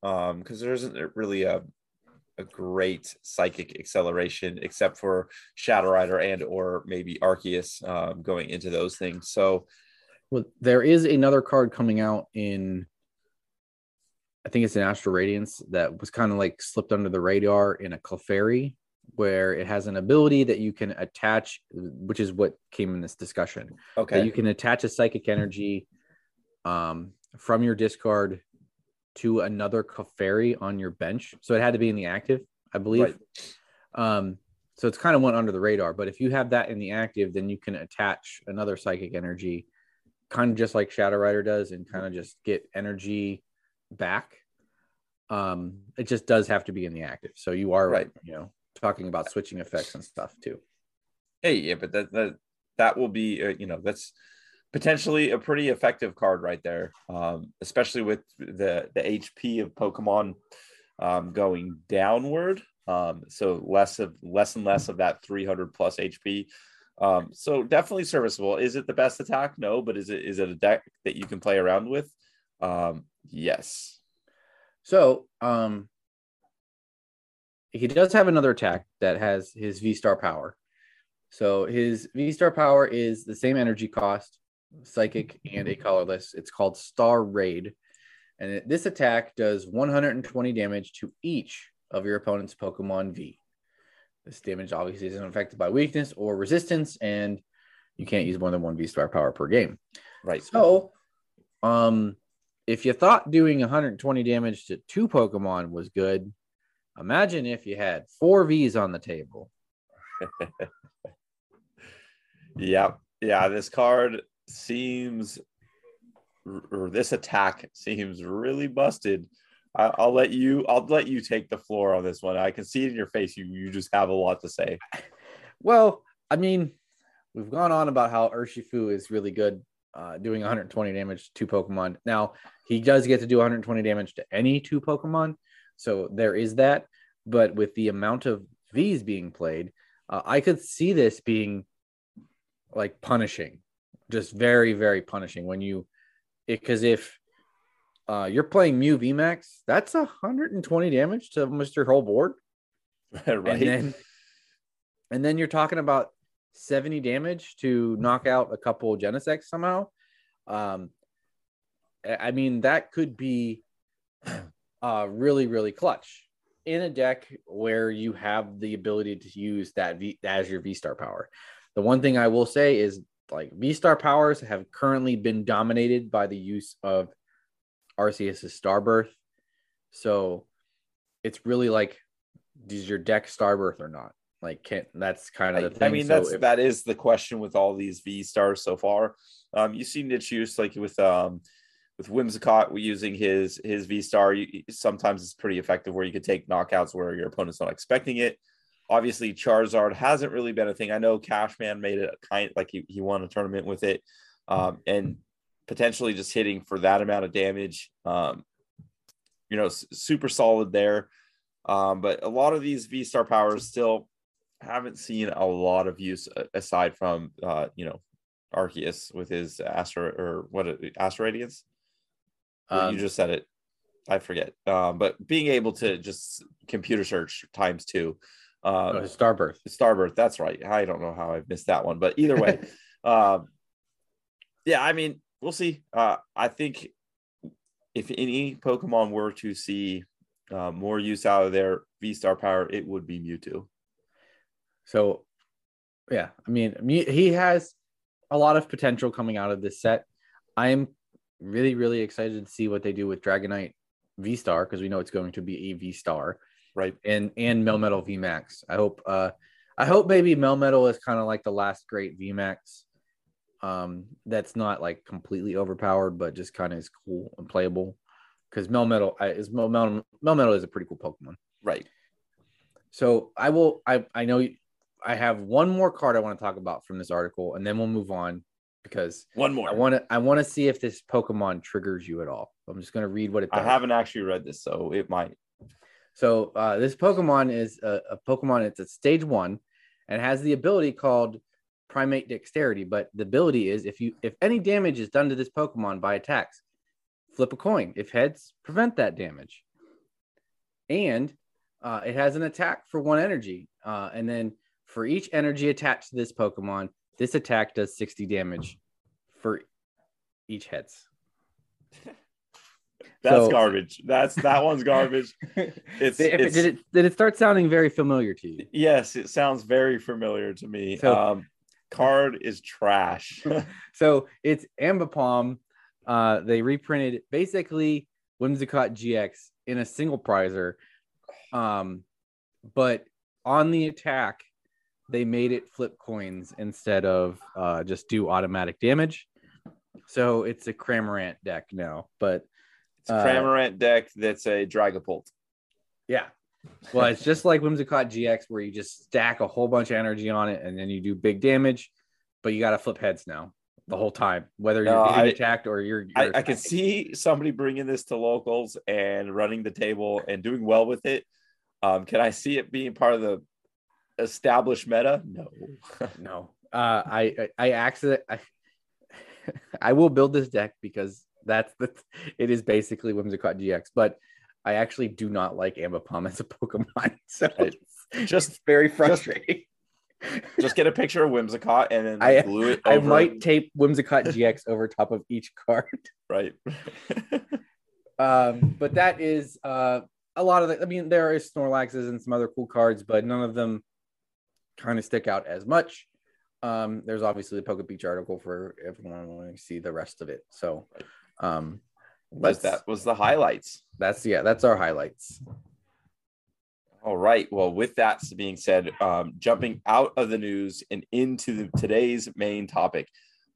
Um, because there isn't really a a great psychic acceleration except for Shadow Rider and or maybe Arceus um, going into those things. So, well, there is another card coming out in, I think it's an Astral Radiance that was kind of like slipped under the radar in a Clefairy where it has an ability that you can attach, which is what came in this discussion. Okay. you can attach a psychic energy um, from your discard to another Clefairy on your bench. So it had to be in the active, I believe. Right. Um, so it's kind of went under the radar. But if you have that in the active, then you can attach another psychic energy, kind of just like Shadow Rider does, and kind of just get energy back. Um, it just does have to be in the active. So you are right, you know, talking about switching effects and stuff too. Hey, yeah, but that that that will be uh, you know that's potentially a pretty effective card right there, um, especially with the the HP of Pokemon um, going downward. Um, so less of less and less of that 300 plus HP. Um, so definitely serviceable. Is it the best attack? No, but is it is it a deck that you can play around with? Um, yes. So um, he does have another attack that has his V Star power. So his V Star power is the same energy cost, psychic and a colorless. It's called Star Raid. And it, this attack does 120 damage to each of your opponent's Pokemon V. This damage obviously isn't affected by weakness or resistance, and you can't use more than one V Star power per game. Right. So, um, if you thought doing 120 damage to two Pokemon was good, imagine if you had four V's on the table. yep. Yeah. This card seems or this attack seems really busted. I, will let you. I'll let you take the floor on this one. I can see it in your face. You you just have a lot to say. Well, I mean, we've gone on about how Urshifu is really good, uh, doing 120 damage to Pokemon. Now he does get to do 120 damage to any two Pokemon, so there is that. But with the amount of V's being played, uh, I could see this being like punishing just very very punishing when you because if uh, you're playing Mew VMAX, that's 120 damage to Mr. Whole Board. right. And then, and then you're talking about 70 damage to knock out a couple Genesects somehow. Um, I mean, that could be uh, really, really clutch in a deck where you have the ability to use that V as your V star power. The one thing I will say is like V Star powers have currently been dominated by the use of Arceus's Starbirth. So it's really like, does your deck Starbirth or not? Like, can't that's kind of the thing. I mean, so that's if, that is the question with all these V stars so far. Um, you seem to choose like with um with Whimsicott using his his V star. Sometimes it's pretty effective where you could take knockouts where your opponent's not expecting it obviously Charizard hasn't really been a thing. I know Cashman made it kind like he, he won a tournament with it, um, and potentially just hitting for that amount of damage. Um, you know, super solid there. Um, but a lot of these V Star powers still haven't seen a lot of use aside from uh, you know Arceus with his Astro or what Astral Radiance. Um, you just said it. I forget. Um, but being able to just computer search times two uh, oh, Starbirth. Starbirth. That's right. I don't know how I missed that one, but either way, Um, yeah, I mean, we'll see. Uh, I think if any Pokemon were to see uh, more use out of their V Star power, it would be Mewtwo. So, yeah, I mean, he has a lot of potential coming out of this set. I am really, really excited to see what they do with Dragonite V Star because we know it's going to be a V Star Right. and and Melmetal V Max. I hope, uh, I hope maybe Melmetal is kind of like the last great V Max. Um, that's not like completely overpowered, but just kind of is cool and playable. Because Melmetal I- is Melmetal, Melmetal is a pretty cool Pokemon. Right. So I will. I I know you- I have one more card I want to talk about from this article, and then we'll move on because One more. I want to. I want to see if this Pokemon triggers you at all. I'm just going to read what it I haven't actually read this, so it might. So uh, this Pokemon is a, a Pokemon. It's at stage one, and has the ability called Primate Dexterity. But the ability is if you if any damage is done to this Pokemon by attacks, flip a coin. If heads, prevent that damage. And uh, it has an attack for one energy, uh, and then for each energy attached to this Pokemon, this attack does 60 damage for each heads. That's So- garbage. That's that one's garbage. It's, it- it's did it did it start sounding very familiar to you? yes, it sounds very familiar to me. So- um, card is trash. So it's Ambipom. Uh, they reprinted basically Whimsicott GX in a single prizer. Um, but on the attack, they made it flip coins instead of uh, just do automatic damage. So it's a Cramorant deck now. But it's a Uh, deck that's a Dragapult. yeah. Well, it's just like Whimsicott GX where you just stack a whole bunch of energy on it and then you do big damage, but you got to flip heads now the whole time, whether you're No, getting I- attacked or you're. I, you're I can see somebody bringing this to locals and running the table and doing well with it. Um, can I see it being part of the established meta? No. No, uh, I I, I accident I, I will build this deck because that's the it is basically Whimsicott GX, but I actually do not like Ambipom as a Pokemon, so it's Just very frustrating. just get a picture of Whimsicott and then I- glue it. I might tape Whimsicott GX over top of each card. right. Um, but that is uh, a lot of the. I mean, there is Snorlaxes and some other cool cards, but none of them kind of stick out as much. Um, there's obviously the Poke Beach article for everyone wanting to see the rest of it. So, um, was that was the highlights. That's yeah, that's our highlights. All right. Well, with that being said, um, jumping out of the news and into the, today's main topic.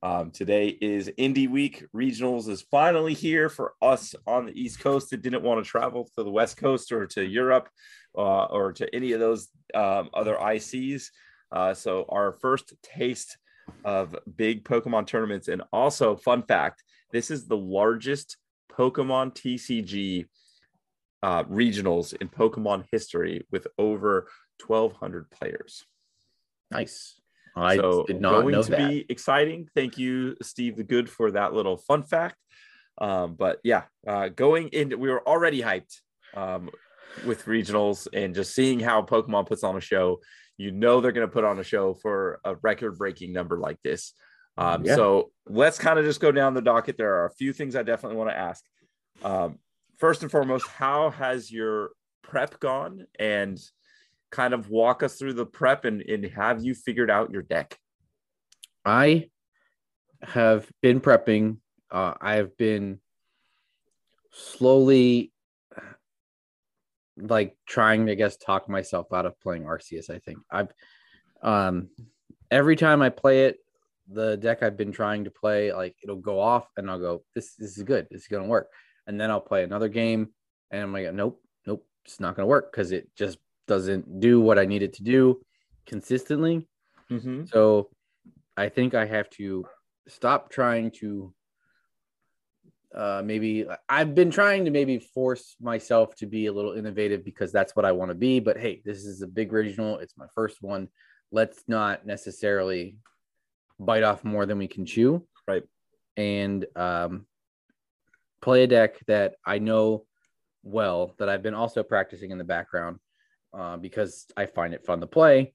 Um, today is Indy Week. Regionals is finally here for us on the East Coast that didn't want to travel to the West Coast or to Europe uh, or to any of those um, other ICs. Uh, so, our first taste of big Pokemon tournaments. And also, fun fact this is the largest Pokemon TCG uh, regionals in Pokemon history with over 1,200 players. Nice. I so did not going know to that. be exciting. Thank you, Steve the Good, for that little fun fact. Um, but yeah, uh, going in, we were already hyped um, with regionals and just seeing how Pokemon puts on a show. You know they're going to put on a show for a record-breaking number like this. Um, Yeah. So let's kind of just go down the docket. There are a few things I definitely want to ask. Um, first and foremost, how has your prep gone? And kind of walk us through the prep and, and have you figured out your deck? I have been prepping. Uh, I have been slowly, like trying to I guess talk myself out of playing Arceus. I think I've, um, every time I play it, the deck I've been trying to play, like it'll go off, and I'll go, "This, this is good. This is gonna work." And then I'll play another game, and I'm like, "Nope, nope, it's not gonna work because it just doesn't do what I need it to do consistently." Mm-hmm. So I think I have to stop trying to uh maybe I've been trying to maybe force myself to be a little innovative because that's what I want to be, but hey, this is a big regional, it's my first one. Let's not necessarily bite off more than we can chew. Right. And um play a deck that I know well that I've been also practicing in the background uh, because I find it fun to play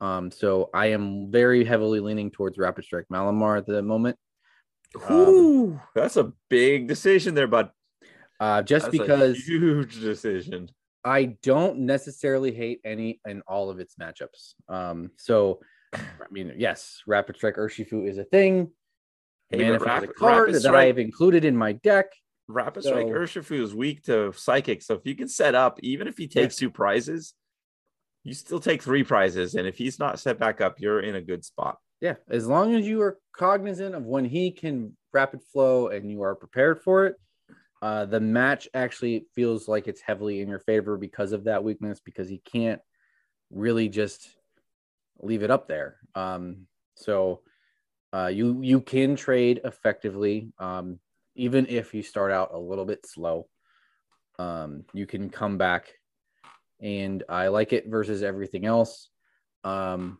Um, so I am very heavily leaning towards Rapid Strike Malamar at the moment. Ooh, that's a big decision there, bud. Uh, just That's a because huge decision. I don't necessarily hate any and all of its matchups. Um, so I mean, yes, Rapid Strike Urshifu is a thing. Hey, is a card that I have included in my deck. Rapid Strike So- Urshifu is weak to Psychic, so if you can set up, even if he takes two prizes, you still take three prizes, and if he's not set back up, you're in a good spot. Yeah, as long as you are cognizant of when he can rapid flow and you are prepared for it, uh, the match actually feels like it's heavily in your favor because of that weakness because he can't really just leave it up there. Um, so uh, you you can trade effectively, um, even if you start out a little bit slow. Um, you can come back, and I like it versus everything else. Um,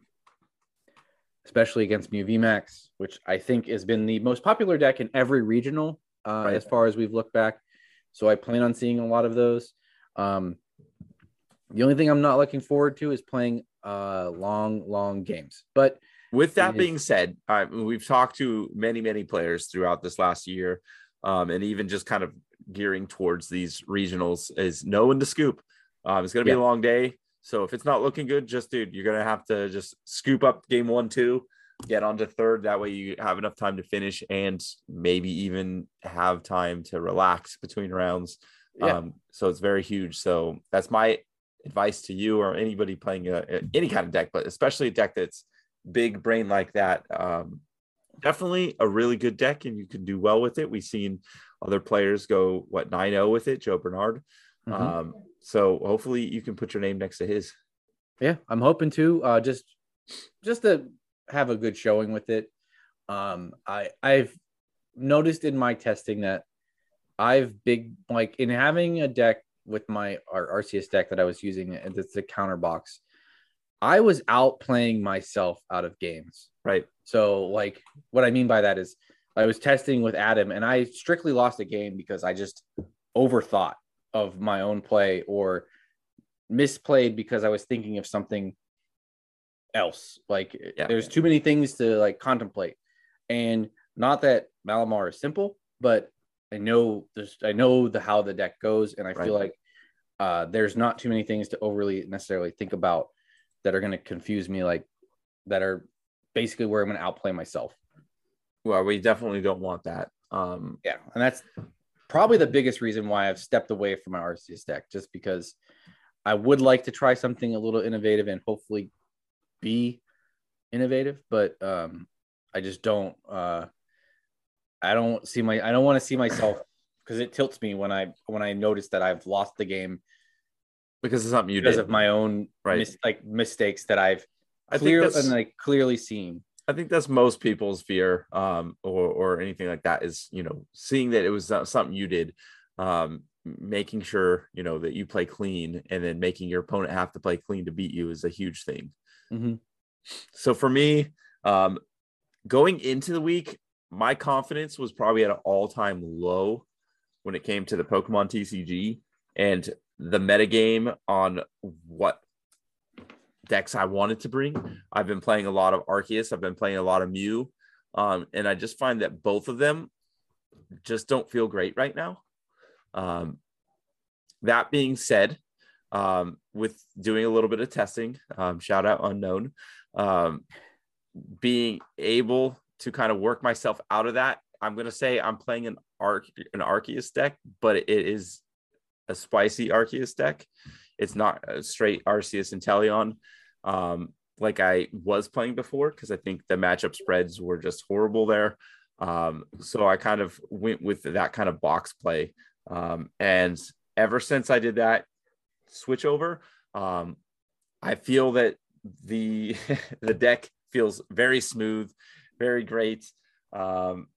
especially against Mew VMAX, which I think has been the most popular deck in every regional uh, Right. as far as we've looked back. So I plan on seeing a lot of those. Um, the only thing I'm not looking forward to is playing uh, long, long games. But With that is- being said, I, we've talked to many, many players throughout this last year, um, and even just kind of gearing towards these regionals is no one to scoop. Um, it's going to be Yeah. a long day. So if it's not looking good, just dude, you're going to have to just scoop up game one, two, get onto third. That way you have enough time to finish and maybe even have time to relax between rounds. Yeah. Um, so it's very huge. So that's my advice to you or anybody playing a, any kind of deck, but especially a deck that's big brain like that. Um, definitely a really good deck, and you can do well with it. We've seen other players go what 9-0 with it, Joe Bernard. Mhm. Um, so hopefully you can put your name next to his. yeah, I'm hoping to uh, just just to have a good showing with it. Um, I I've noticed in my testing that I've big like in having a deck with my our Arceus deck that I was using and it's a counter box. I was out playing myself out of games. Right. So like what I mean by that is I was testing with Adam and I strictly lost a game because I just overthought of my own play or misplayed because I was thinking of something else. Like Yeah. there's too many things to like contemplate. And not that Malamar is simple, but I know there's I know the how the deck goes, and I feel like uh, there's not too many things to overly necessarily think about that are going to confuse me, like that are basically where I'm going to outplay myself. Well, we definitely don't want that. Um, Yeah, and that's probably the biggest reason why I've stepped away from my Arceus deck, just because I would like to try something a little innovative and hopefully be innovative, but um, I just don't. Uh, I don't see my. I don't want to see myself because it tilts me when I when I notice that I've lost the game because it's something you because did. of my own Right. mis- like mistakes that I've I think and like clearly seen. I think that's most people's fear, um, or or anything like that is you know seeing that it was something you did, um, making sure you know that you play clean, and then making your opponent have to play clean to beat you is a huge thing. Mhm. So for me, um, going into the week, my confidence was probably at an all-time low when it came to the Pokemon TCG and the metagame on what decks I wanted to bring. I've been playing a lot of Arceus, I've been playing a lot of Mew, um, and I just find that both of them just don't feel great right now. Um, that being said, um, with doing a little bit of testing, um, shout out unknown, um, being able to kind of work myself out of that, I'm gonna say I'm playing an Arc an Arceus deck, but it is a spicy Arceus deck. It's not a straight Arceus Inteleon, um, like I was playing before, because I think the matchup spreads were just horrible there. Um, so I kind of went with that kind of box play. Um, and ever since I did that switch over, um, I feel that the the deck feels very smooth, very great. Um,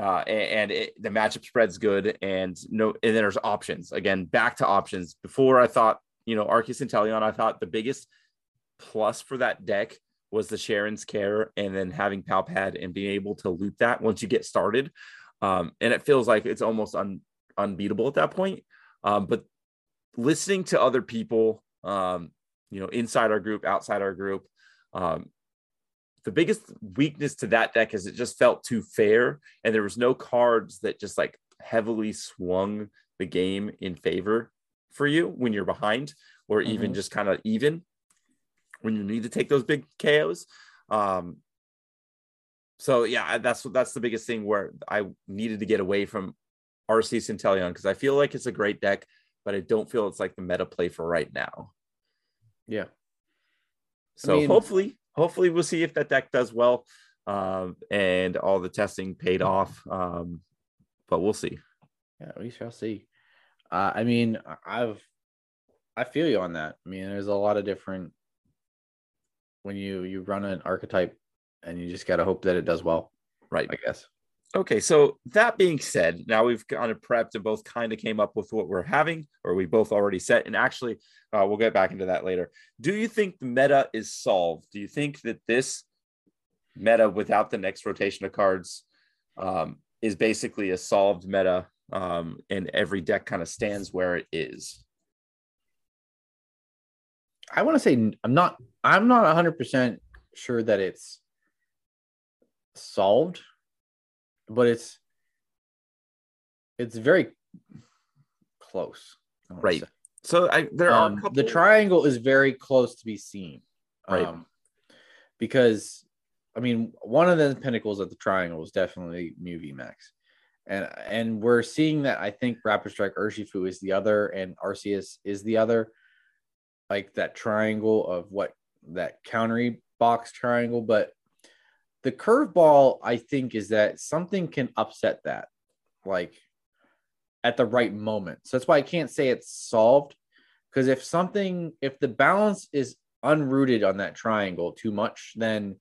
uh, and it, the matchup spread's good, and no, and there's options again. Back to options. Before I thought, you know, Arceus Inteleon. I thought the biggest plus for that deck was the Cheren's Care, and then having Pal Pad and being able to loop that once you get started. Um, and it feels like it's almost un, unbeatable at that point. Um, but listening to other people um, you know, inside our group, outside our group. Um, the biggest weakness to that deck is it just felt too fair, and there was no cards that just like heavily swung the game in favor for you when you're behind, or even Mhm. just kind of even when you need to take those big KOs. Um, so yeah, that's that's the biggest thing where I needed to get away from Arceus Inteleon because I feel like it's a great deck, but I don't feel it's like the meta play for right now. Yeah. So mean- hopefully, hopefully we'll see if that deck does well, um, and all the testing paid off. Um, but we'll see. Yeah, we shall see. Uh, I mean, I've I feel you on that. I mean, there's a lot of different when you you run an archetype and you just gotta hope that it does well, Right. I guess. Okay, so that being said, now we've kind of prepped and both kind of came up with what we're having, or we both already set. And actually, uh, we'll get back into that later. Do you think the meta is solved? Do you think that this meta without the next rotation of cards um, is basically a solved meta, um, and every deck kind of stands where it is? I want to say I'm not I'm not 100% sure that it's solved, but it's it's very close. Right. say. So I, there are a Um, couple. the triangle is very close to be seen. Right. Um, because I mean, one of the pinnacles of the triangle is definitely Mew V Max. And and we're seeing that I think Rapid Strike Urshifu is the other and Arceus is the other. Like that triangle of what that countery box triangle, but the curveball I think is that something can upset that, like at the right moment. So that's why I can't say it's solved. Because if something, if the balance is unrooted on that triangle too much, then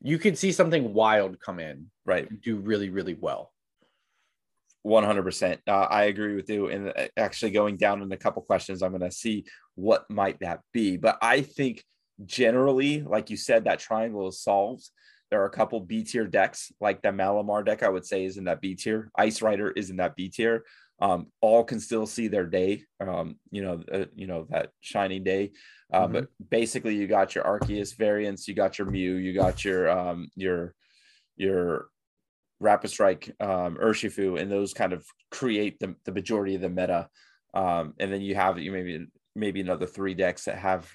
you could see something wild come in right. do really, really well. One hundred percent. Uh, I agree with you. And uh, actually, going down in a couple questions, I'm going to see what might that be. But I think generally, like you said, that triangle is solved. There are a couple B tier decks, like the Malamar deck. I would say is in that B tier. Ice Rider is in that B tier. Um, all can still see their day. Um, you know, uh, you know that shining day. Uh, Mhm. But basically, you got your Arceus variants, you got your Mew, you got your um, your your Rapid Strike, um, Urshifu, and those kind of create the, the majority of the meta. Um, and then you have you maybe maybe another three decks that have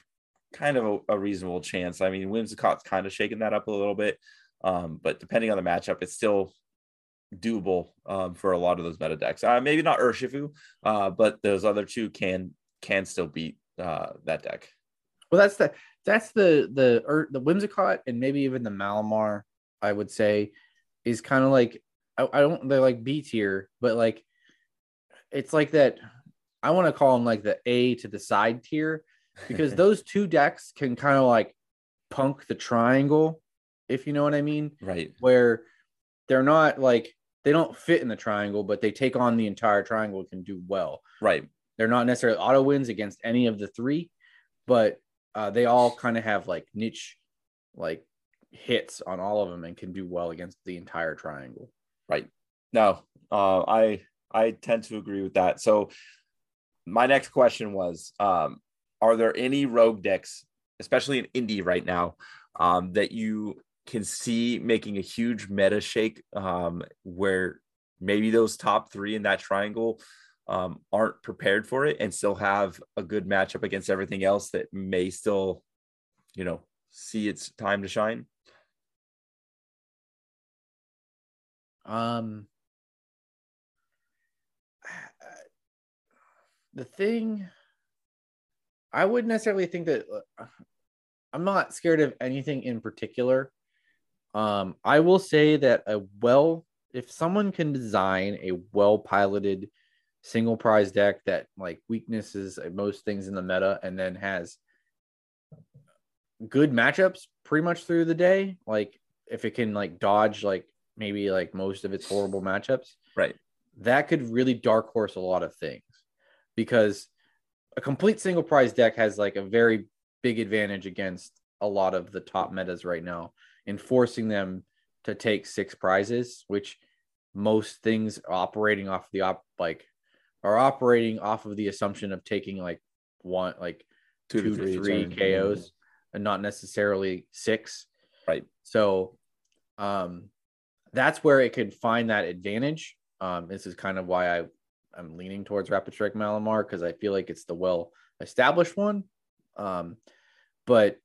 kind of a, a reasonable chance. I mean, Whimsicott's kind of shaking that up a little bit, um, but depending on the matchup, it's still doable um, for a lot of those meta decks. Uh, maybe not Urshifu, uh, but those other two can can still beat uh, that deck. Well, that's the that's the the or the Whimsicott and maybe even the Malamar, I would say, is kind of like I, I don't they're like B tier, but like it's like that. I want to call them like the A to the side tier because those two decks can kind of like punk the triangle, if you know what I mean, Right. where they're not like they don't fit in the triangle, but they take on the entire triangle and can do well. Right. They're not necessarily auto wins against any of the three, but uh, they all kind of have like niche like hits on all of them and can do well against the entire triangle. Right. No, uh, I I tend to agree with that. So my next question was, um, are there any rogue decks, especially in Indy right now, um, that you can see making a huge meta shake um, where maybe those top three in that triangle um, aren't prepared for it and still have a good matchup against everything else that may still, you know, see its time to shine? Um, the thing, I wouldn't necessarily think that uh, I'm not scared of anything in particular. Um, I will say that a well, if someone can design a well piloted single prize deck that like weaknesses most things in the meta and then has good matchups pretty much through the day, like if it can like dodge like maybe like most of its horrible matchups, Right. that could really dark horse a lot of things because a complete single prize deck has like a very big advantage against a lot of the top metas right now in forcing them to take six prizes, which most things operating off the op like are operating off of the assumption of taking like one like two, to three, turn- KOs and not necessarily six. Right. So um that's where it could find that advantage. Um, this is kind of why I I'm leaning towards Rapid Strike Malamar because I feel like it's the well established one. Um, but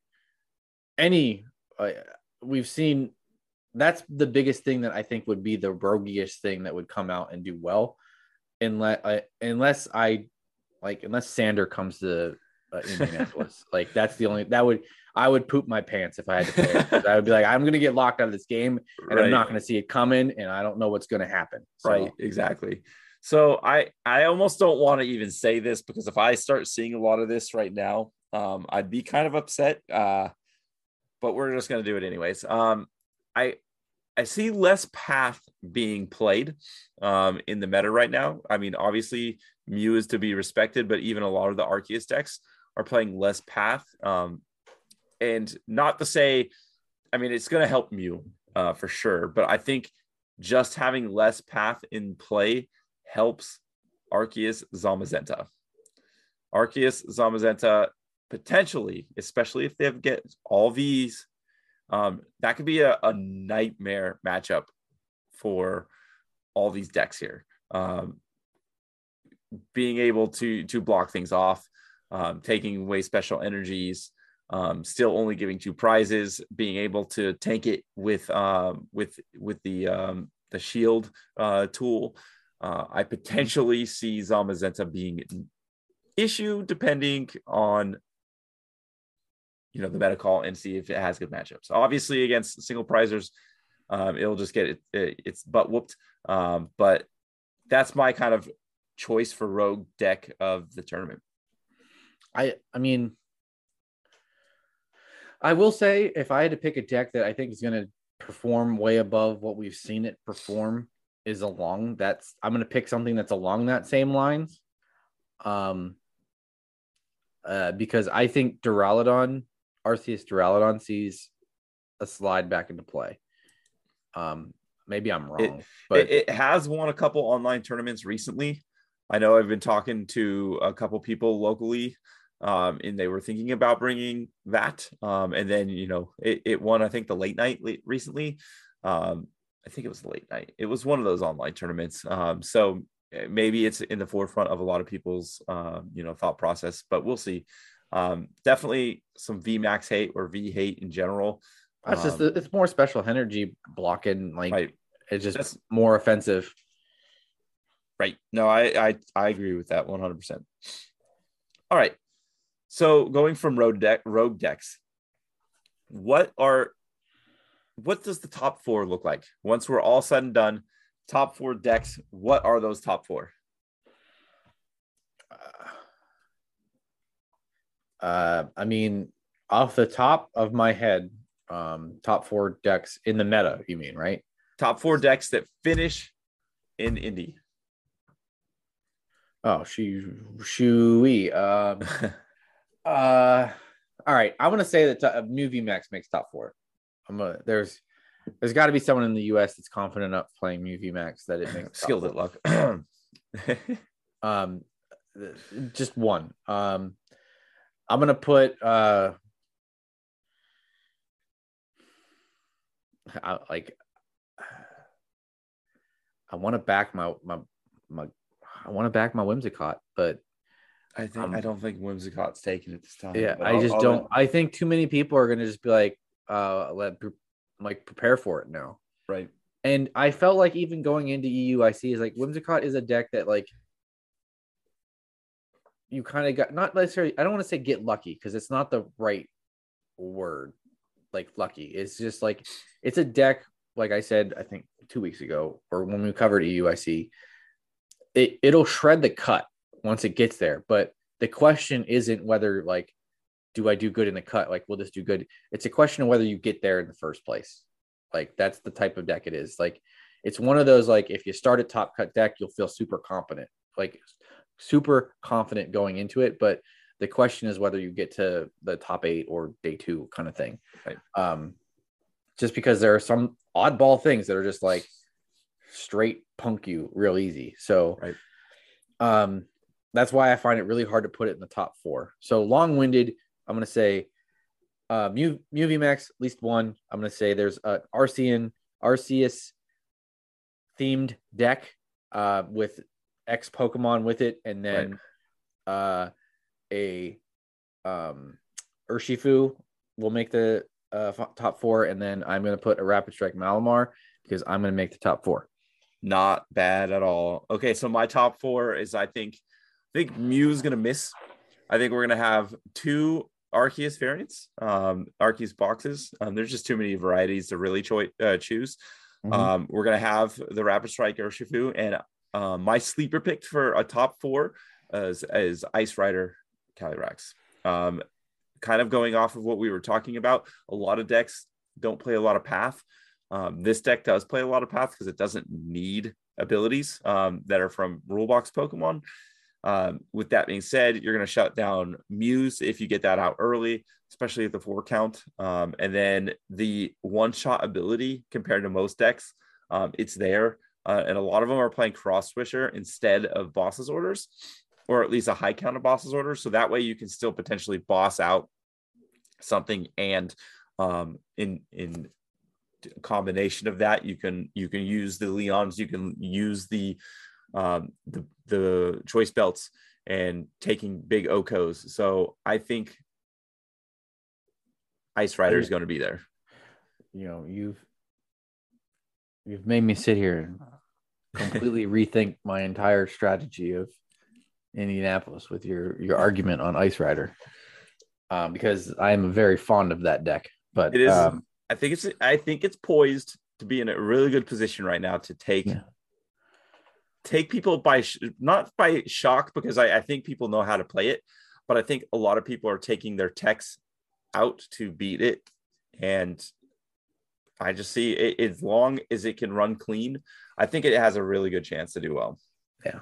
any uh, we've seen that's the biggest thing that I think would be the roguiest thing that would come out and do well, unless I unless I like unless Sander comes to uh, Indianapolis. like that's the only that would I would poop my pants if I had to play I would be like, I'm gonna get locked out of this game and I'm not gonna see it coming and I don't know what's gonna happen. So, right exactly. So i i almost don't want to even say this because if i start seeing a lot of this right now um i'd be kind of upset uh but we're just going to do it anyways. Um i i see less path being played um in the meta right now. I mean obviously mew is to be respected but even a lot of the arceus decks are playing less path um and not to say i mean it's going to help mew uh for sure but i think just having less path in play helps Arceus Zamazenta. Arceus Zamazenta potentially, especially if they have get all these, um, that could be a, a nightmare matchup for all these decks here. Um, being able to to block things off, um, taking away special energies, um, still only giving two prizes, being able to tank it with um, with with the um, the shield uh, tool. Uh, I potentially see Zamazenta being an issue depending on you know the meta call and see if it has good matchups. Obviously, against single prizers, um, it'll just get it, it, its butt whooped. Um, but that's my kind of choice for rogue deck of the tournament. I I mean I will say if I had to pick a deck that I think is gonna perform way above what we've seen it perform is along that's I'm gonna pick something that's along that same lines. Um uh, because I think Duraludon, Arceus Duraludon sees a slide back into play. Um, maybe I'm wrong, but it, it has won a couple online tournaments recently. I know I've been talking to a couple people locally, um, and they were thinking about bringing that. Um, and then you know it, it won I think the late night late, recently. Um, I think it was the late night. It was one of those online tournaments. Um, so eh, maybe it's in the forefront of a lot of people's um, you know thought process, but we'll see. Um, definitely some V Max hate or V hate in general. that's just Um, it's more special energy blocking. Like right. it's just That's- more offensive. Right. No, I I, I agree with that 100%. All right. So going from road deck rogue decks, what are what does the top four look like once we're all said and done? Top four decks. What are those top four? Uh, I mean, off the top of my head, um, top four decks in the meta. You mean right? Top four decks that finish in Indy. Oh, she shooey. Um, uh, all right. I'm gonna say that uh, Mew VMAX makes top four. I'm gonna there's there's got to be someone in the U.S. that's confident enough playing Mew VMAX that it makes Skilled at luck. um just one um i'm gonna put uh I, like i want to back my my my i want to back my whimsicott but I think Um, I don't think Whimsicott's taken at this time. yeah i just I'll don't let- i think too many people are gonna just be like uh let like prepare for it now right. and I felt like even going into EUIC is like Whimsicott is a deck that like you kind of got not necessarily I don't want to say get lucky because it's not the right word like lucky. It's just like it's a deck, like I said, I think two weeks ago, or when we covered EUIC, it, it'll shred the cut once it gets there. But the question isn't whether like do I do good in the cut? Like, will this do good? It's a question of whether you get there in the first place. Like, that's the type of deck it is. Like, it's one of those, like, if you start a top cut deck, you'll feel super confident, like, super confident going into it. But the question is whether you get to the top eight or day two kind of thing. Right. Um, just because there are some oddball things that are just like straight punk you real easy. So, Right. um, that's why I find it really hard to put it in the top four. So long winded, I'm going to say uh, Mew VMAX, at least one. I'm going to say there's a Arceus, Arceus themed deck uh, with X Pokemon with it, and then right. uh, a um, Urshifu will make the uh, top four, and then I'm going to put a Rapid Strike Malamar because I'm going to make the top four. Not bad at all. Okay, so my top four is I think I think Mew's going to miss. I think we're going to have two Arceus variants, um, Arceus boxes. Um, there's just too many varieties to really cho- uh, choose. Mm-hmm. Um, we're going to have the Rapid Strike Urshifu, and uh, my sleeper pick for a top four is, is Ice Rider Calyrex. Um, kind of going off of what we were talking about, a lot of decks don't play a lot of path. Um, this deck does play a lot of path because it doesn't need abilities um, that are from rule box Pokemon. Um, with that being said, you're going to shut down Mews if you get that out early, especially at the four count. Um, and then the one shot ability compared to most decks, um, it's there. Uh, and a lot of them are playing Cross Switcher instead of bosses orders, or at least a high count of bosses orders. So that way you can still potentially boss out something and um, in in combination of that you can you can use the leons you can use the um, the the choice belts and taking big okos. So I think Ice Rider is going to be there. You know, you've you've made me sit here and completely rethink my entire strategy of Indianapolis with your your argument on Ice Rider. Um, because I am very fond of that deck. But it is um, I think it's I think it's poised to be in a really good position right now to take yeah take people by not by shock because I, I think people know how to play it, but I think a lot of people are taking their techs out to beat it, and I just see it as long as it can run clean, I think it has a really good chance to do well. Yeah,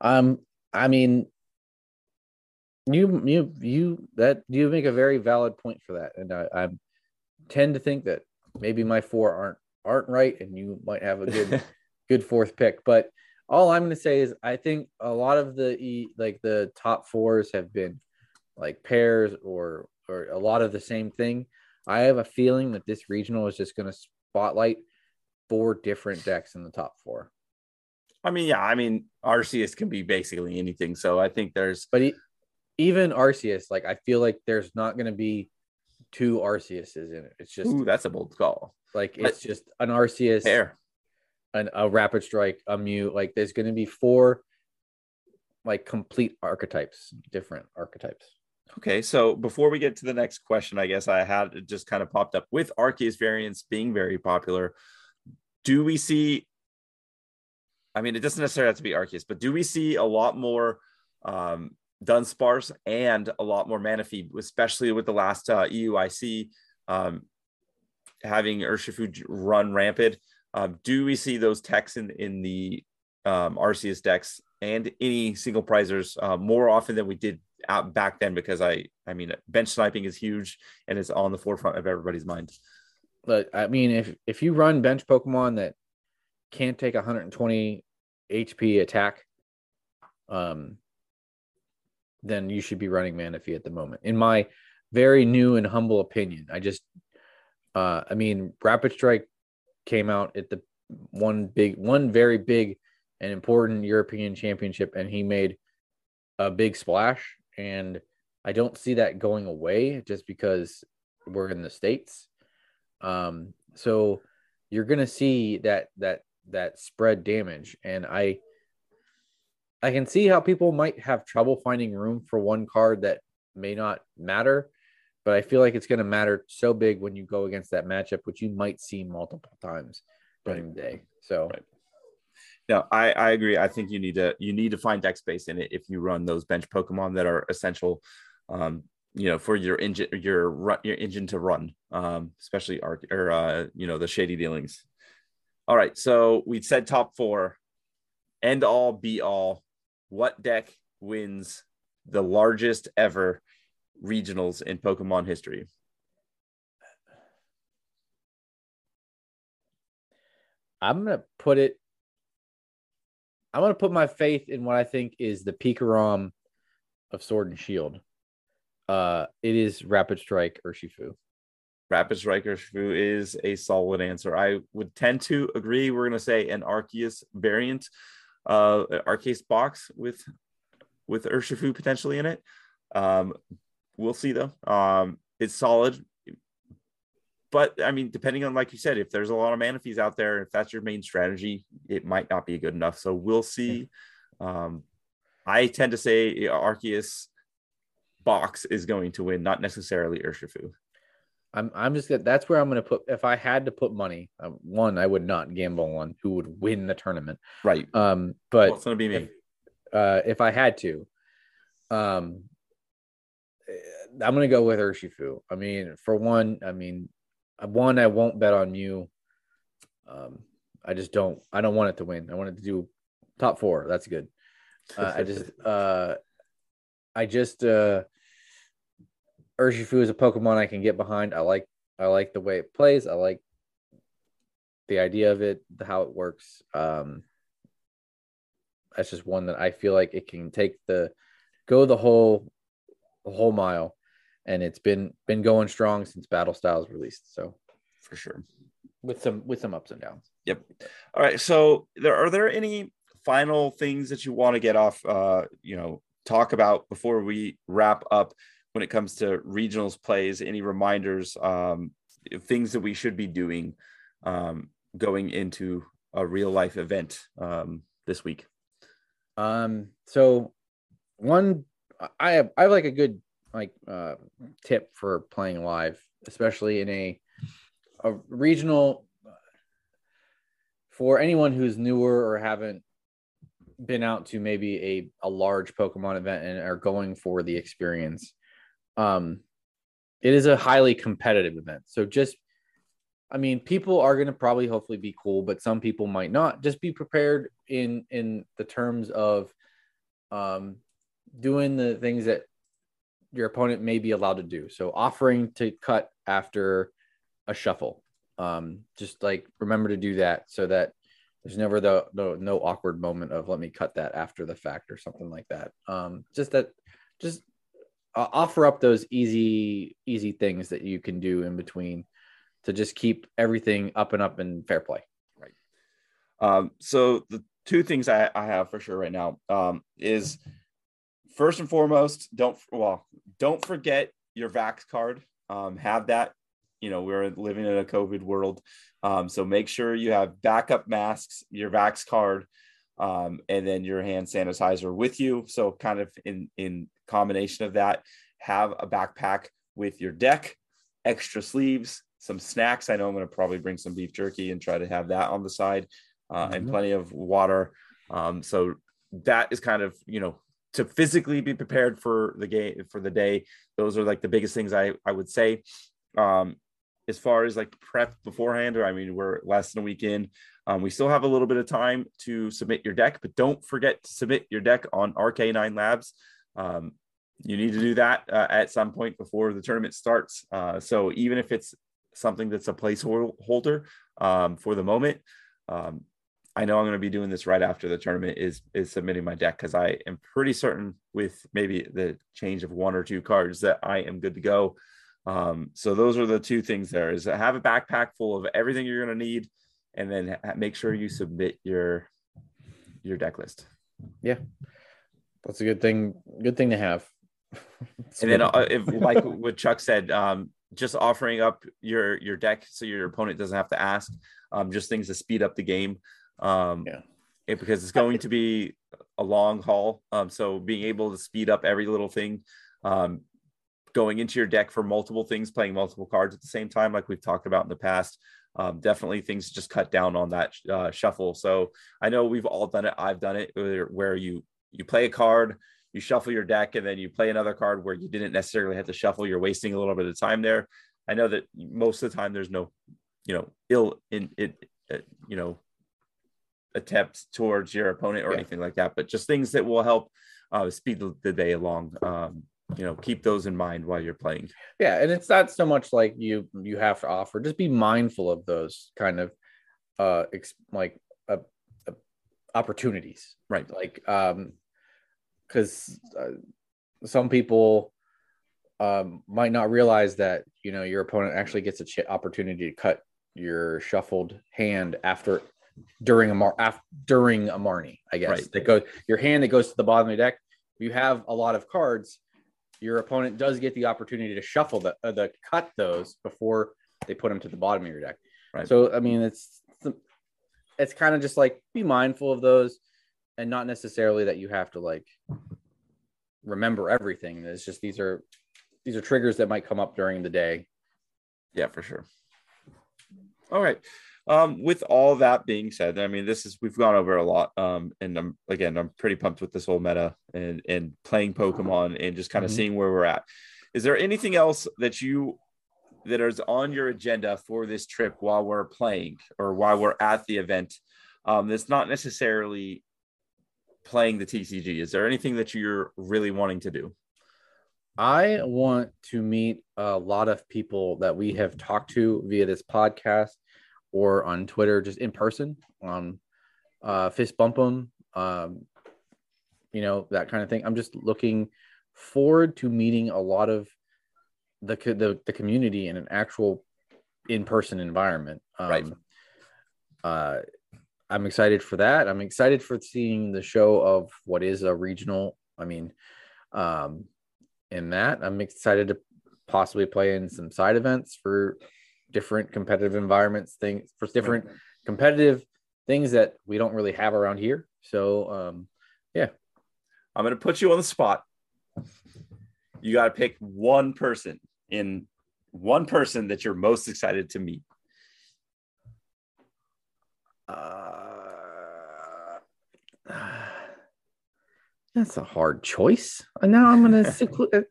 um, I mean, you you you that you make a very valid point for that, and I, I tend to think that maybe my four aren't aren't right, and you might have a good good fourth pick, but all I'm going to say is I think a lot of the like the top fours have been like pairs or or a lot of the same thing. I have a feeling that this regional is just going to spotlight four different decks in the top four. I mean, yeah, I mean Arceus can be basically anything, so I think there's. But he, even Arceus, like I feel like there's not going to be two Arceuses in it. It's just Ooh, that's a bold call. Like it's but, just an Arceus. Pair an, a rapid strike, a mute. Like there's going to be four like complete archetypes, different archetypes. Okay, so before we get to the next question, I guess I had it just kind of popped up with Arceus variants being very popular. Do we see? I mean, it doesn't necessarily have to be Arceus, but do we see a lot more um, Dunsparce and a lot more Manaphy, especially with the last uh, EUIC um, having Urshifu run rampant? Um, do we see those techs in in the um, Arceus decks and any single prizers uh, more often than we did out back then? Because I I mean bench sniping is huge and it's on the forefront of everybody's mind. But I mean, if if you run bench Pokemon that can't take 120 HP attack, um, then you should be running Manaphy at the moment. In my very new and humble opinion, I just, uh, I mean, Rapid Strike came out at the one big, one very big and important European championship, and he made a big splash. And I don't see that going away just because we're in the states. Um, so you're gonna see that that that spread damage, and I I can see how people might have trouble finding room for one card that may not matter but I feel like it's going to matter so big when you go against that matchup, which you might see multiple times during right. the day. So, right. no, I, I agree. I think you need to you need to find deck space in it if you run those bench Pokemon that are essential, um, you know, for your engine your run your engine to run, um, especially arc or uh, you know the shady dealings. All right, so we said top four, end all be all. What deck wins the largest ever regionals in Pokemon history? I'm gonna put it. I'm gonna put my faith in what I think is the Pikarom of Sword and Shield. Uh, it is Rapid Strike Urshifu. Rapid Strike Urshifu is a solid answer. I would tend to agree. We're gonna say an Arceus variant, uh, Arceus box with with Urshifu potentially in it. Um, we'll see though. Um, it's solid but I mean, depending on like you said, if there's a lot of Manaphys out there, if that's your main strategy, it might not be good enough. So we'll see. Um, I tend to say Arceus box is going to win, not necessarily Urshifu. I'm I'm just that's where I'm going to put. If I had to put money, um, one I would not gamble on who would win the tournament. Right. Um, but well, it's going to be me. If, uh, if I had to, um, I'm going to go with Urshifu. I mean, for one, I mean, one, I won't bet on you. Um, I just don't. I don't want it to win. I want it to do top four. That's good. Uh, I just, uh, I just, uh, Urshifu is a Pokemon I can get behind. I like, I like the way it plays. I like the idea of it, how it works. Um, that's just one that I feel like it can take the, go the whole, the whole mile and it's been been going strong since Battle Styles released. So for sure, with some with some ups and downs. Yep. All right. So there are there any final things that you want to get off? Uh, you know, talk about before we wrap up when it comes to regionals plays. Any reminders? Um, things that we should be doing um, going into a real life event um, this week. Um. So one, I have I have like a good like uh, tip for playing live, especially in a a regional. For anyone who's newer or haven't been out to maybe a, a large Pokemon event and are going for the experience, um, it is a highly competitive event. So just, I mean, people are going to probably hopefully be cool, but some people might not. Just be prepared in in the terms of um, doing the things that your opponent may be allowed to do. So offering to cut after a shuffle. Um, just like remember to do that so that there's never the, the no awkward moment of let me cut that after the fact or something like that. Um, just that, just uh, offer up those easy easy things that you can do in between to just keep everything up and up and fair play. Right. Um, so the two things I, I have for sure right now um, is first and foremost, don't well, don't forget your Vax card. Um, have that. You know, we're living in a COVID world, um, so make sure you have backup masks, your Vax card, um, and then your hand sanitizer with you. So, kind of in in combination of that, have a backpack with your deck, extra sleeves, some snacks. I know I'm going to probably bring some beef jerky and try to have that on the side, uh, mm-hmm. and plenty of water. Um, so that is kind of you know to physically be prepared for the game for the day. Those are like the biggest things i i would say. Um as far as like prep beforehand or i mean we're less than a week in. Um, we still have a little bit of time to submit your deck but don't forget to submit your deck on rk9 labs. Um, you need to do that uh, at some point before the tournament starts. Uh, so even if it's something that's a placeholder um, for the moment um, I know I'm going to be doing this right after the tournament is is submitting my deck because I am pretty certain with maybe the change of one or two cards that I am good to go. Um, so those are the two things there is have a backpack full of everything you're going to need and then make sure you submit your your deck list. Yeah. That's a good thing good thing to have. and then uh, if like what Chuck said um, just offering up your your deck so your opponent doesn't have to ask um, just things to speed up the game um, yeah. It, because it's going to be a long haul. Um, so being able to speed up every little thing, um, going into your deck for multiple things, playing multiple cards at the same time, like we've talked about in the past. Um, definitely things just cut down on that uh, shuffle. So I know we've all done it. I've done it where, where you you play a card, you shuffle your deck, and then you play another card where you didn't necessarily have to shuffle. You're wasting a little bit of time there. I know that most of the time there's no, you know, ill in it, you know, attempt towards your opponent or yeah. anything like that, but just things that will help uh, speed the, day along. Um, you know, keep those in mind while you're playing. Yeah, and it's not so much like you you have to offer. Just be mindful of those kind of uh ex- like uh, uh, opportunities, Right. Like, um, because uh, some people um, might not realize that you know your opponent actually gets a ch- opportunity to cut your shuffled hand after during a mar during a marnie. I guess Right. that goes your hand that goes to the bottom of the deck. You have a lot of cards, your opponent does get the opportunity to shuffle the uh, the cut those before they put them to the bottom of your deck. Right. So I mean, it's it's kind of just like be mindful of those, and not necessarily that you have to like remember everything. It's just these are these are triggers that might come up during the day. Yeah, for sure. All right. Um, with all that being said, I mean, this is we've gone over a lot. Um, and I'm again, I'm pretty pumped with this whole meta and and playing Pokemon and just kind of Mhm. seeing where we're at. Is there anything else that you that is on your agenda for this trip while we're playing or while we're at the event? Um, that's not necessarily playing the TCG. Is there anything that you're really wanting to do? I want to meet a lot of people that we have talked to via this podcast or on Twitter, just in person, on uh, fist bump them, um, you know, that kind of thing. I'm just looking forward to meeting a lot of the the, the community in an actual in person environment. Um, Right. Uh, I'm excited for that. I'm excited for seeing the show of what is a regional. I mean, um, in that. I'm excited to possibly play in some side events for different competitive environments, things for different competitive things that we don't really have around here. So, um, yeah, I'm going to put you on the spot. You got to pick one person in one person that you're most excited to meet. uh, that's a hard choice. And now I'm going to seclude.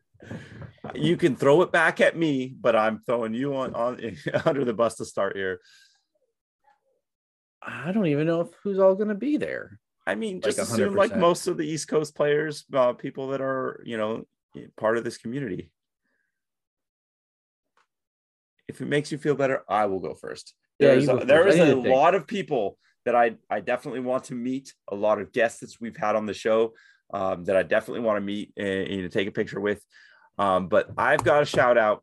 You can throw it back at me, but I'm throwing you on, on under the bus to start here. I don't even know if who's all going to be there. I mean, Like just assume like most of the East Coast players, uh, people that are you know part of this community. If it makes you feel better, I will go first. Yeah, There's a, go there is a lot of people that I I definitely want to meet. A lot of guests that we've had on the show um, that I definitely want to meet and, and take a picture with. Um, but I've got to shout out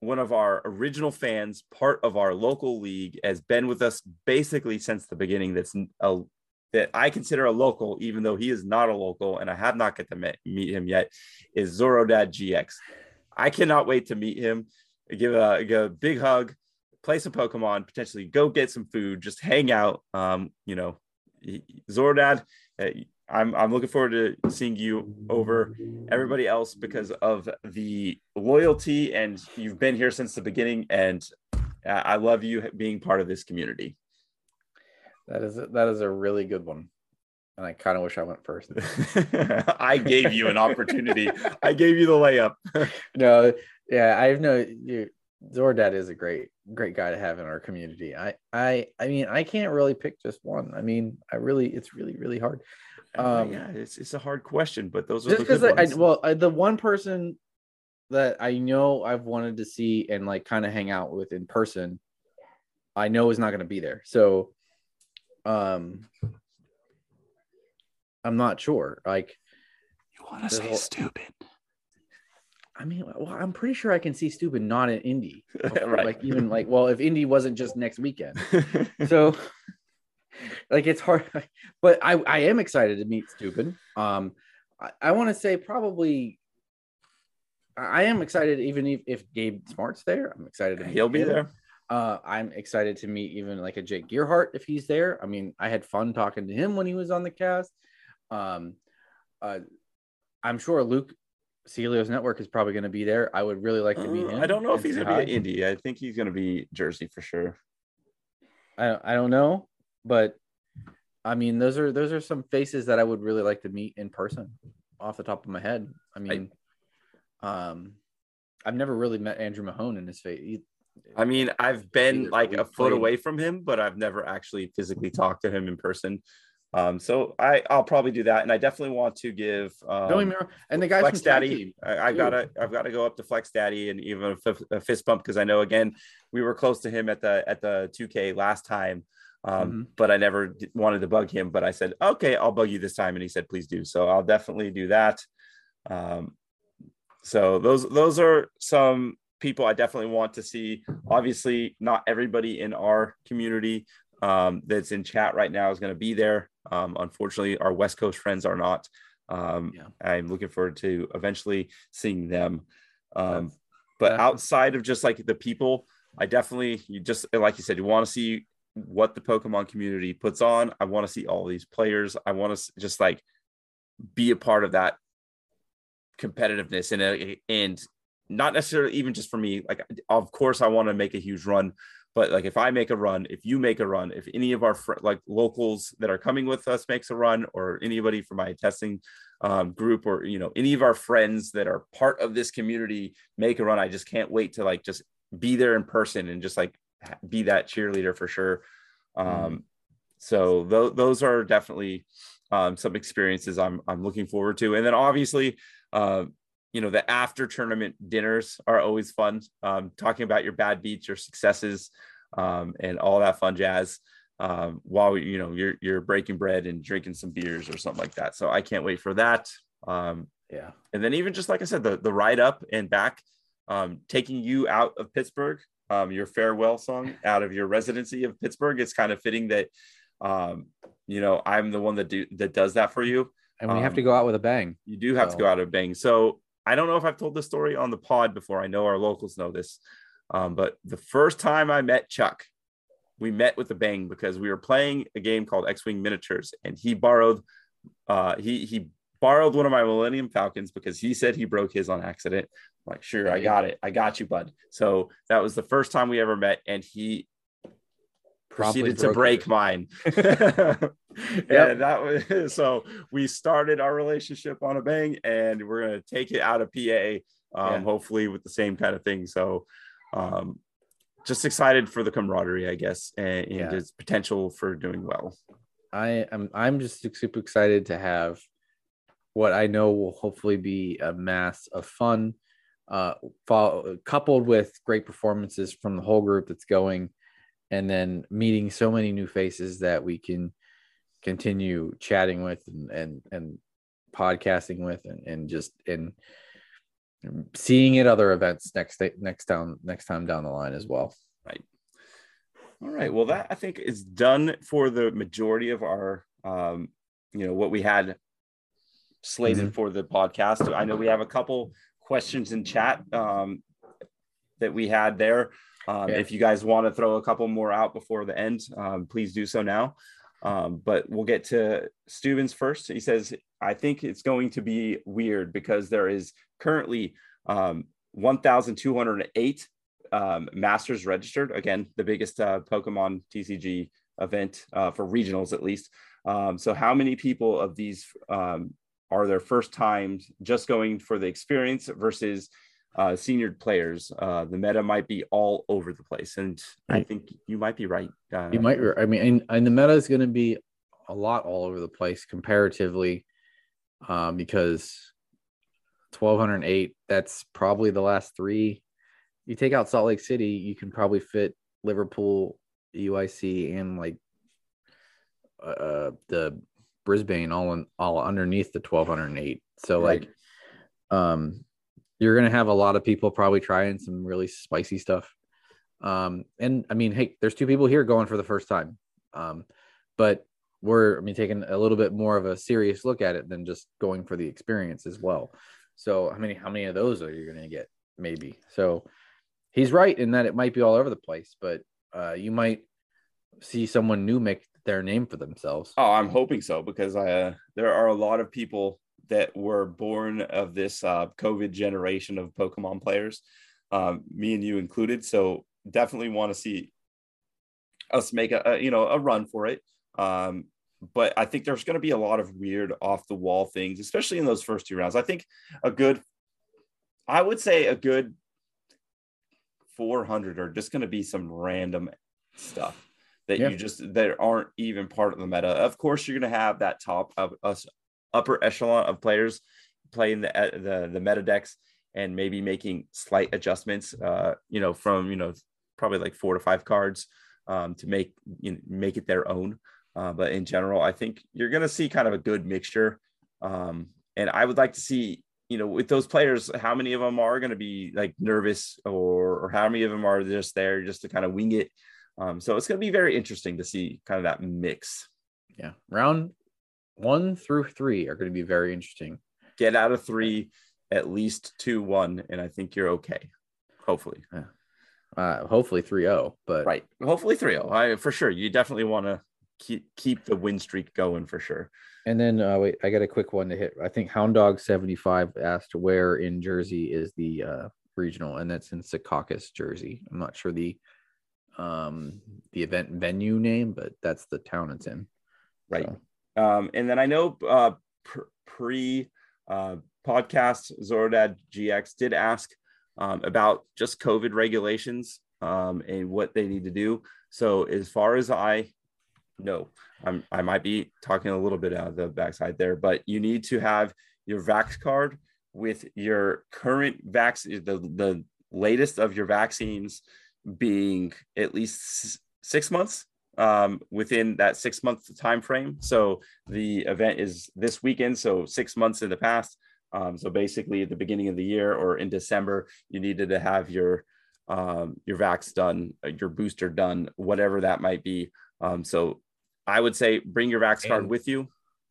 one of our original fans, part of our local league, has been with us basically since the beginning. That's a that I consider a local, even though he is not a local, and I have not get to me- meet him yet. Is Zorodad GX? I cannot wait to meet him. Give a, give a big hug, play some Pokemon, potentially go get some food, just hang out. Um, you know, Zorodad, uh, I'm I'm looking forward to seeing you over everybody else because of the loyalty and you've been here since the beginning and I love you being part of this community. That is a, that is a really good one, and I kind of wish I went first. I gave you an opportunity. I gave you the layup. no, yeah, I have no. You, Zorodad is a great, great guy to have in our community. I, I, I mean, I can't really pick just one. I mean, I really, it's really, really hard. Um, yeah, it's, it's a hard question, but those are Just because I, I, well, I, the one person that I know I've wanted to see and like kind of hang out with in person, I know is not going to be there. So, um, I'm not sure. Like, you want there's a- stupid. I mean, well, I'm pretty sure I can see stupid not in Indy. Right. Like even like, well, if Indy wasn't just next weekend, so like it's hard. But I I am excited to meet stupid. Um, I, I want to say probably. I am excited even if, if Gabe Smart's there. I'm excited to He'll be him. there. Uh, I'm excited to meet even like a Jake Gearhart if he's there. I mean, I had fun talking to him when he was on the cast. Um, uh, I'm sure Luke Celio's network is probably going to be there. I would really like to meet Uh, him. I don't know if he's gonna be hi. at Indy. I think he's gonna be Jersey for sure. I I don't know, but I mean, those are those are some faces that I would really like to meet in person, off the top of my head. I mean, um, I've never really met Andrew Mahone in his face. He- I mean, I've been like a foot played- away from him, but I've never actually physically talked to him in person. Um, so I I'll probably do that, and I definitely want to give um, don't wrong. And the guys Flex Daddy. I, I gotta I've got to go up to Flex Daddy and even a, fif- a fist bump because I know again we were close to him at the at the 2K last time. Um, Mhm. but I never wanted to bug him. But I said, okay, I'll bug you this time, and he said, please do. So I'll definitely do that. Um, so those those are some people I definitely want to see. Obviously, not everybody in our community um, that's in chat right now is going to be there. Um, unfortunately, our West Coast friends are not. Um, Yeah. I'm looking forward to eventually seeing them. Um, but outside of just like the people, I definitely you just like you said, you want to see what the Pokemon community puts on. I want to see all these players. I want to just like be a part of that competitiveness and and not necessarily even just for me. Like, of course, I want to make a huge run, but like if I make a run, if you make a run, if any of our fr- like locals that are coming with us makes a run, or anybody from my testing um, group, or you know any of our friends that are part of this community make a run, I just can't wait to like just be there in person and just like be that cheerleader for sure. Um, so tho- those are definitely um, some experiences I'm I'm looking forward to, and then obviously, uh, you know, the after tournament dinners are always fun. Um, talking about your bad beats, your successes, um, and all that fun jazz. Um, while you know you're you're breaking bread and drinking some beers or something like that. So I can't wait for that. Um, Yeah. and then even just like I said, the the ride up and back, um, taking you out of Pittsburgh, um, your farewell song out of your residency of Pittsburgh. It's kind of fitting that, um, you know, I'm the one that do that does that for you. And we have Um, to go out with a bang. You do have to go out with a bang. So I don't know if I've told this story on the pod before. I know our locals know this, um, but the first time I met Chuck, we met with the bang because we were playing a game called X-wing miniatures, and he borrowed, uh, he he borrowed one of my Millennium Falcons because he said he broke his on accident. I'm like, sure, I got it, I got you, bud. So that was the first time we ever met, and he proceeded to break yours. mine. Yeah, that was so we started our relationship on a bang and we're gonna take it out of PA, um, Yeah. hopefully with the same kind of thing. So um just excited for the camaraderie, I guess, and, and Yeah. just potential for doing well. I am I'm just super excited to have what I know will hopefully be a mass of fun, uh, fo- coupled with great performances from the whole group that's going, and then meeting so many new faces that we can continue chatting with and and, and podcasting with and, and just and seeing at other events next day, next down next time down the line as well. Right. All right. Well, that I think is done for the majority of our um, you know, what we had slated for the podcast. I know we have a couple questions in chat um that we had there. Um, Yeah. If you guys want to throw a couple more out before the end, um, please do so now. Um, but we'll get to Stevens first. He says, I think it's going to be weird because there is currently um, 1,208 um, masters registered. Again, the biggest uh, Pokemon TCG event uh, for regionals, at least. Um, so, how many people of these um, are their first times just going for the experience versus uh, senior players? Uh, the meta might be all over the place, and I think you might be right. Uh, You might, I mean, and, and the meta is going to be a lot all over the place comparatively, um, because 1208, that's probably the last three. You take out Salt Lake City, you can probably fit Liverpool, UIC, and like uh, the Brisbane all in, all underneath the 1208. So, Right. like, um, you're going to have a lot of people probably trying some really spicy stuff. Um, and I mean, hey, there's two people here going for the first time. Um, but we're, I mean, taking a little bit more of a serious look at it than just going for the experience as well. So how many, how many of those are you going to get? Maybe. So he's right in that it might be all over the place, but uh, you might see someone new make their name for themselves. Oh, I'm hoping so because uh, there are a lot of people that were born of this uh, COVID generation of Pokemon players, um, me and you included. So definitely want to see us make a, a you know a run for it. Um, but I think there's going to be a lot of weird off the wall things, especially in those first two rounds. I think a good, I would say a good 400 are just going to be some random stuff that Yeah. you just that aren't even part of the meta. Of course, you're going to have that top of us upper echelon of players playing the uh, the the meta decks and maybe making slight adjustments. Uh, you know, from you know probably like four to five cards um, to make you know, make it their own. Uh, but in general, I think you're going to see kind of a good mixture. Um, and I would like to see, you know, with those players, how many of them are going to be like nervous or, or how many of them are just there just to kind of wing it. Um, so it's going to be very interesting to see kind of that mix. Yeah. Round one through three are going to be very interesting. Get out of three, at least two, one, and I think you're okay. Hopefully. Yeah. Uh, hopefully 3-0, but right. Hopefully 3-0. I for sure. You definitely want to keep keep the win streak going for sure. And then uh, wait, I got a quick one to hit. I think Hound Dog seventy five asked where in Jersey is the uh, regional, and that's in Secaucus, Jersey. I'm not sure the um the event venue name, but that's the town it's in. Right. So. Um, and then I know uh, pre uh, podcast Zorodad GX did ask um, about just COVID regulations um, and what they need to do. So as far as I know, I'm, I might be talking a little bit out of the backside there, but you need to have your Vax card with your current vaccine, the, the latest of your vaccines being at least six months um, within that six month time frame. So the event is this weekend, so six months in the past. Um, so basically, at the beginning of the year or in December, you needed to have your um, your vax done, your booster done, whatever that might be. Um, so I would say bring your Vax card with you.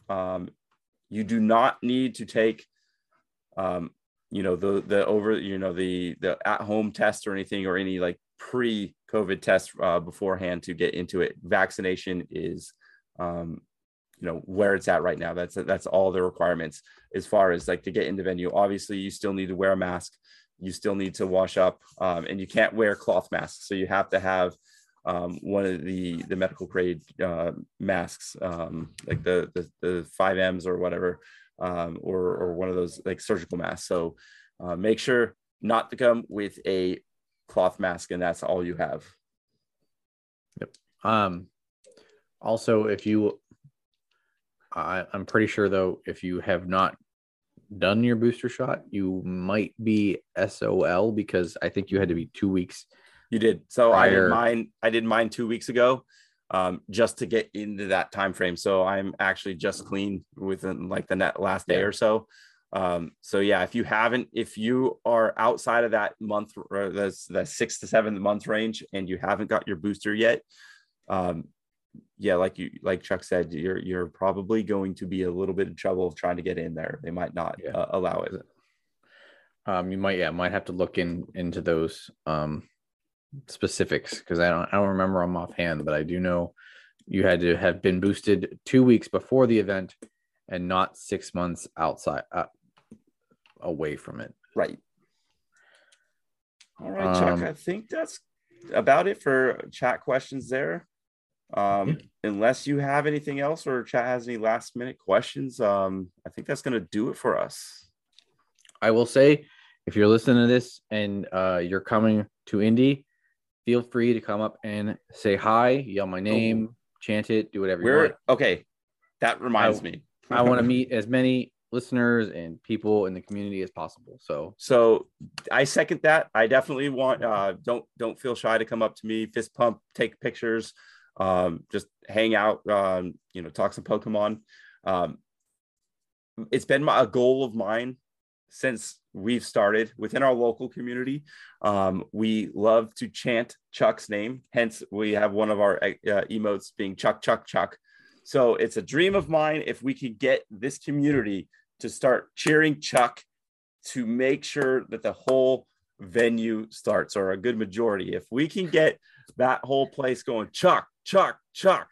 Um, you do not need to take, um, you know, the the over, you know, the the at home test or anything or any like pre COVID test uh, beforehand to get into it. Vaccination is, um, you know, where it's at right now. That's that's all the requirements as far as like to get into venue. Obviously, you still need to wear a mask. You still need to wash up, um, and you can't wear cloth masks. So you have to have um, one of the the medical grade uh, masks, um, like the, the five M's or whatever, um, or or one of those like surgical masks. So uh, make sure not to come with a cloth mask, and that's all you have. Yep. Um. Also, if you, I, I'm pretty sure though, if you have not done your booster shot, you might be SOL because I think you had to be two weeks you did. So prior. I did mine. I did mine two weeks ago, um, just to get into that time frame. So I'm actually just clean within like the net last day yeah. or so. Um, so yeah, if you haven't, if you are outside of that month, or that's that six to seven month range, and you haven't got your booster yet, um, yeah, like you like Chuck said, you're you're probably going to be a little bit in trouble of trying to get in there. They might not yeah. uh, allow it. Um, you might yeah might have to look in into those um specifics because I don't I don't remember them offhand, but I do know you had to have been boosted two weeks before the event and not six months outside uh, away from it. Right. All right, Chuck. Um, I think that's about it for chat questions there. Um, yeah. Unless you have anything else or chat has any last minute questions, um, I think that's going to do it for us. I will say, if you're listening to this and uh, you're coming to Indy, feel free to come up and say hi, yell my name, oh. chant it, do whatever We're, you want. Okay. That reminds I, me. I want to meet as many listeners and people in the community as possible. So so I second that. I definitely want uh don't don't feel shy to come up to me, fist pump, take pictures, um, just hang out, um, you know, talk some Pokemon. Um it's been my, a goal of mine since we've started within our local community. Um, we love to chant Chuck's name. Hence, we have one of our uh, emotes being Chuck, Chuck, Chuck. So it's a dream of mine if we could get this community to start cheering Chuck to make sure that the whole venue starts or a good majority. If we can get that whole place going, Chuck, Chuck, Chuck,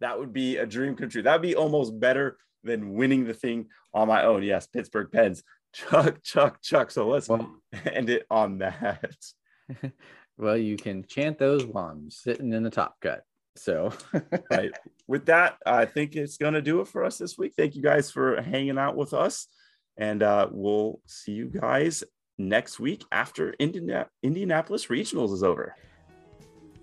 that would be a dream come true. That would be almost better than winning the thing on my own. Yes, Pittsburgh Pens. Chuck, Chuck, Chuck. So let's well, end it on that. well, you can chant those while I'm sitting in the top cut. So, right. With that, I think it's going to do it for us this week. Thank you guys for hanging out with us. And uh, we'll see you guys next week after Indiana- Indianapolis Regionals is over.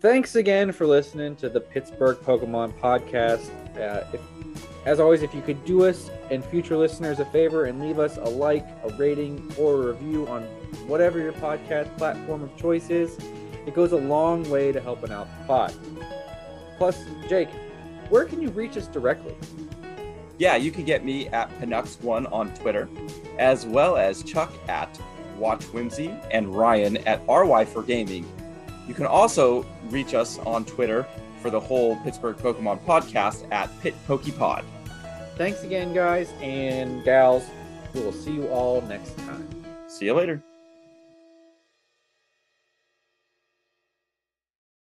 Thanks again for listening to the Pittsburgh Pokemon podcast. Uh, if as always, if you could do us and future listeners a favor and leave us a like, a rating, or a review on whatever your podcast platform of choice is, It goes a long way to helping out the pod. Plus, Jake, where can you reach us directly? Yeah, you can get me at Penucks1 on Twitter, as well as Chuck at Watch Whimsy and Ryan at RY4Gaming. You can also reach us on Twitter for the whole Pittsburgh Pokemon podcast at Pit PokePod. Thanks again, guys and gals. We will see you all next time. See you later.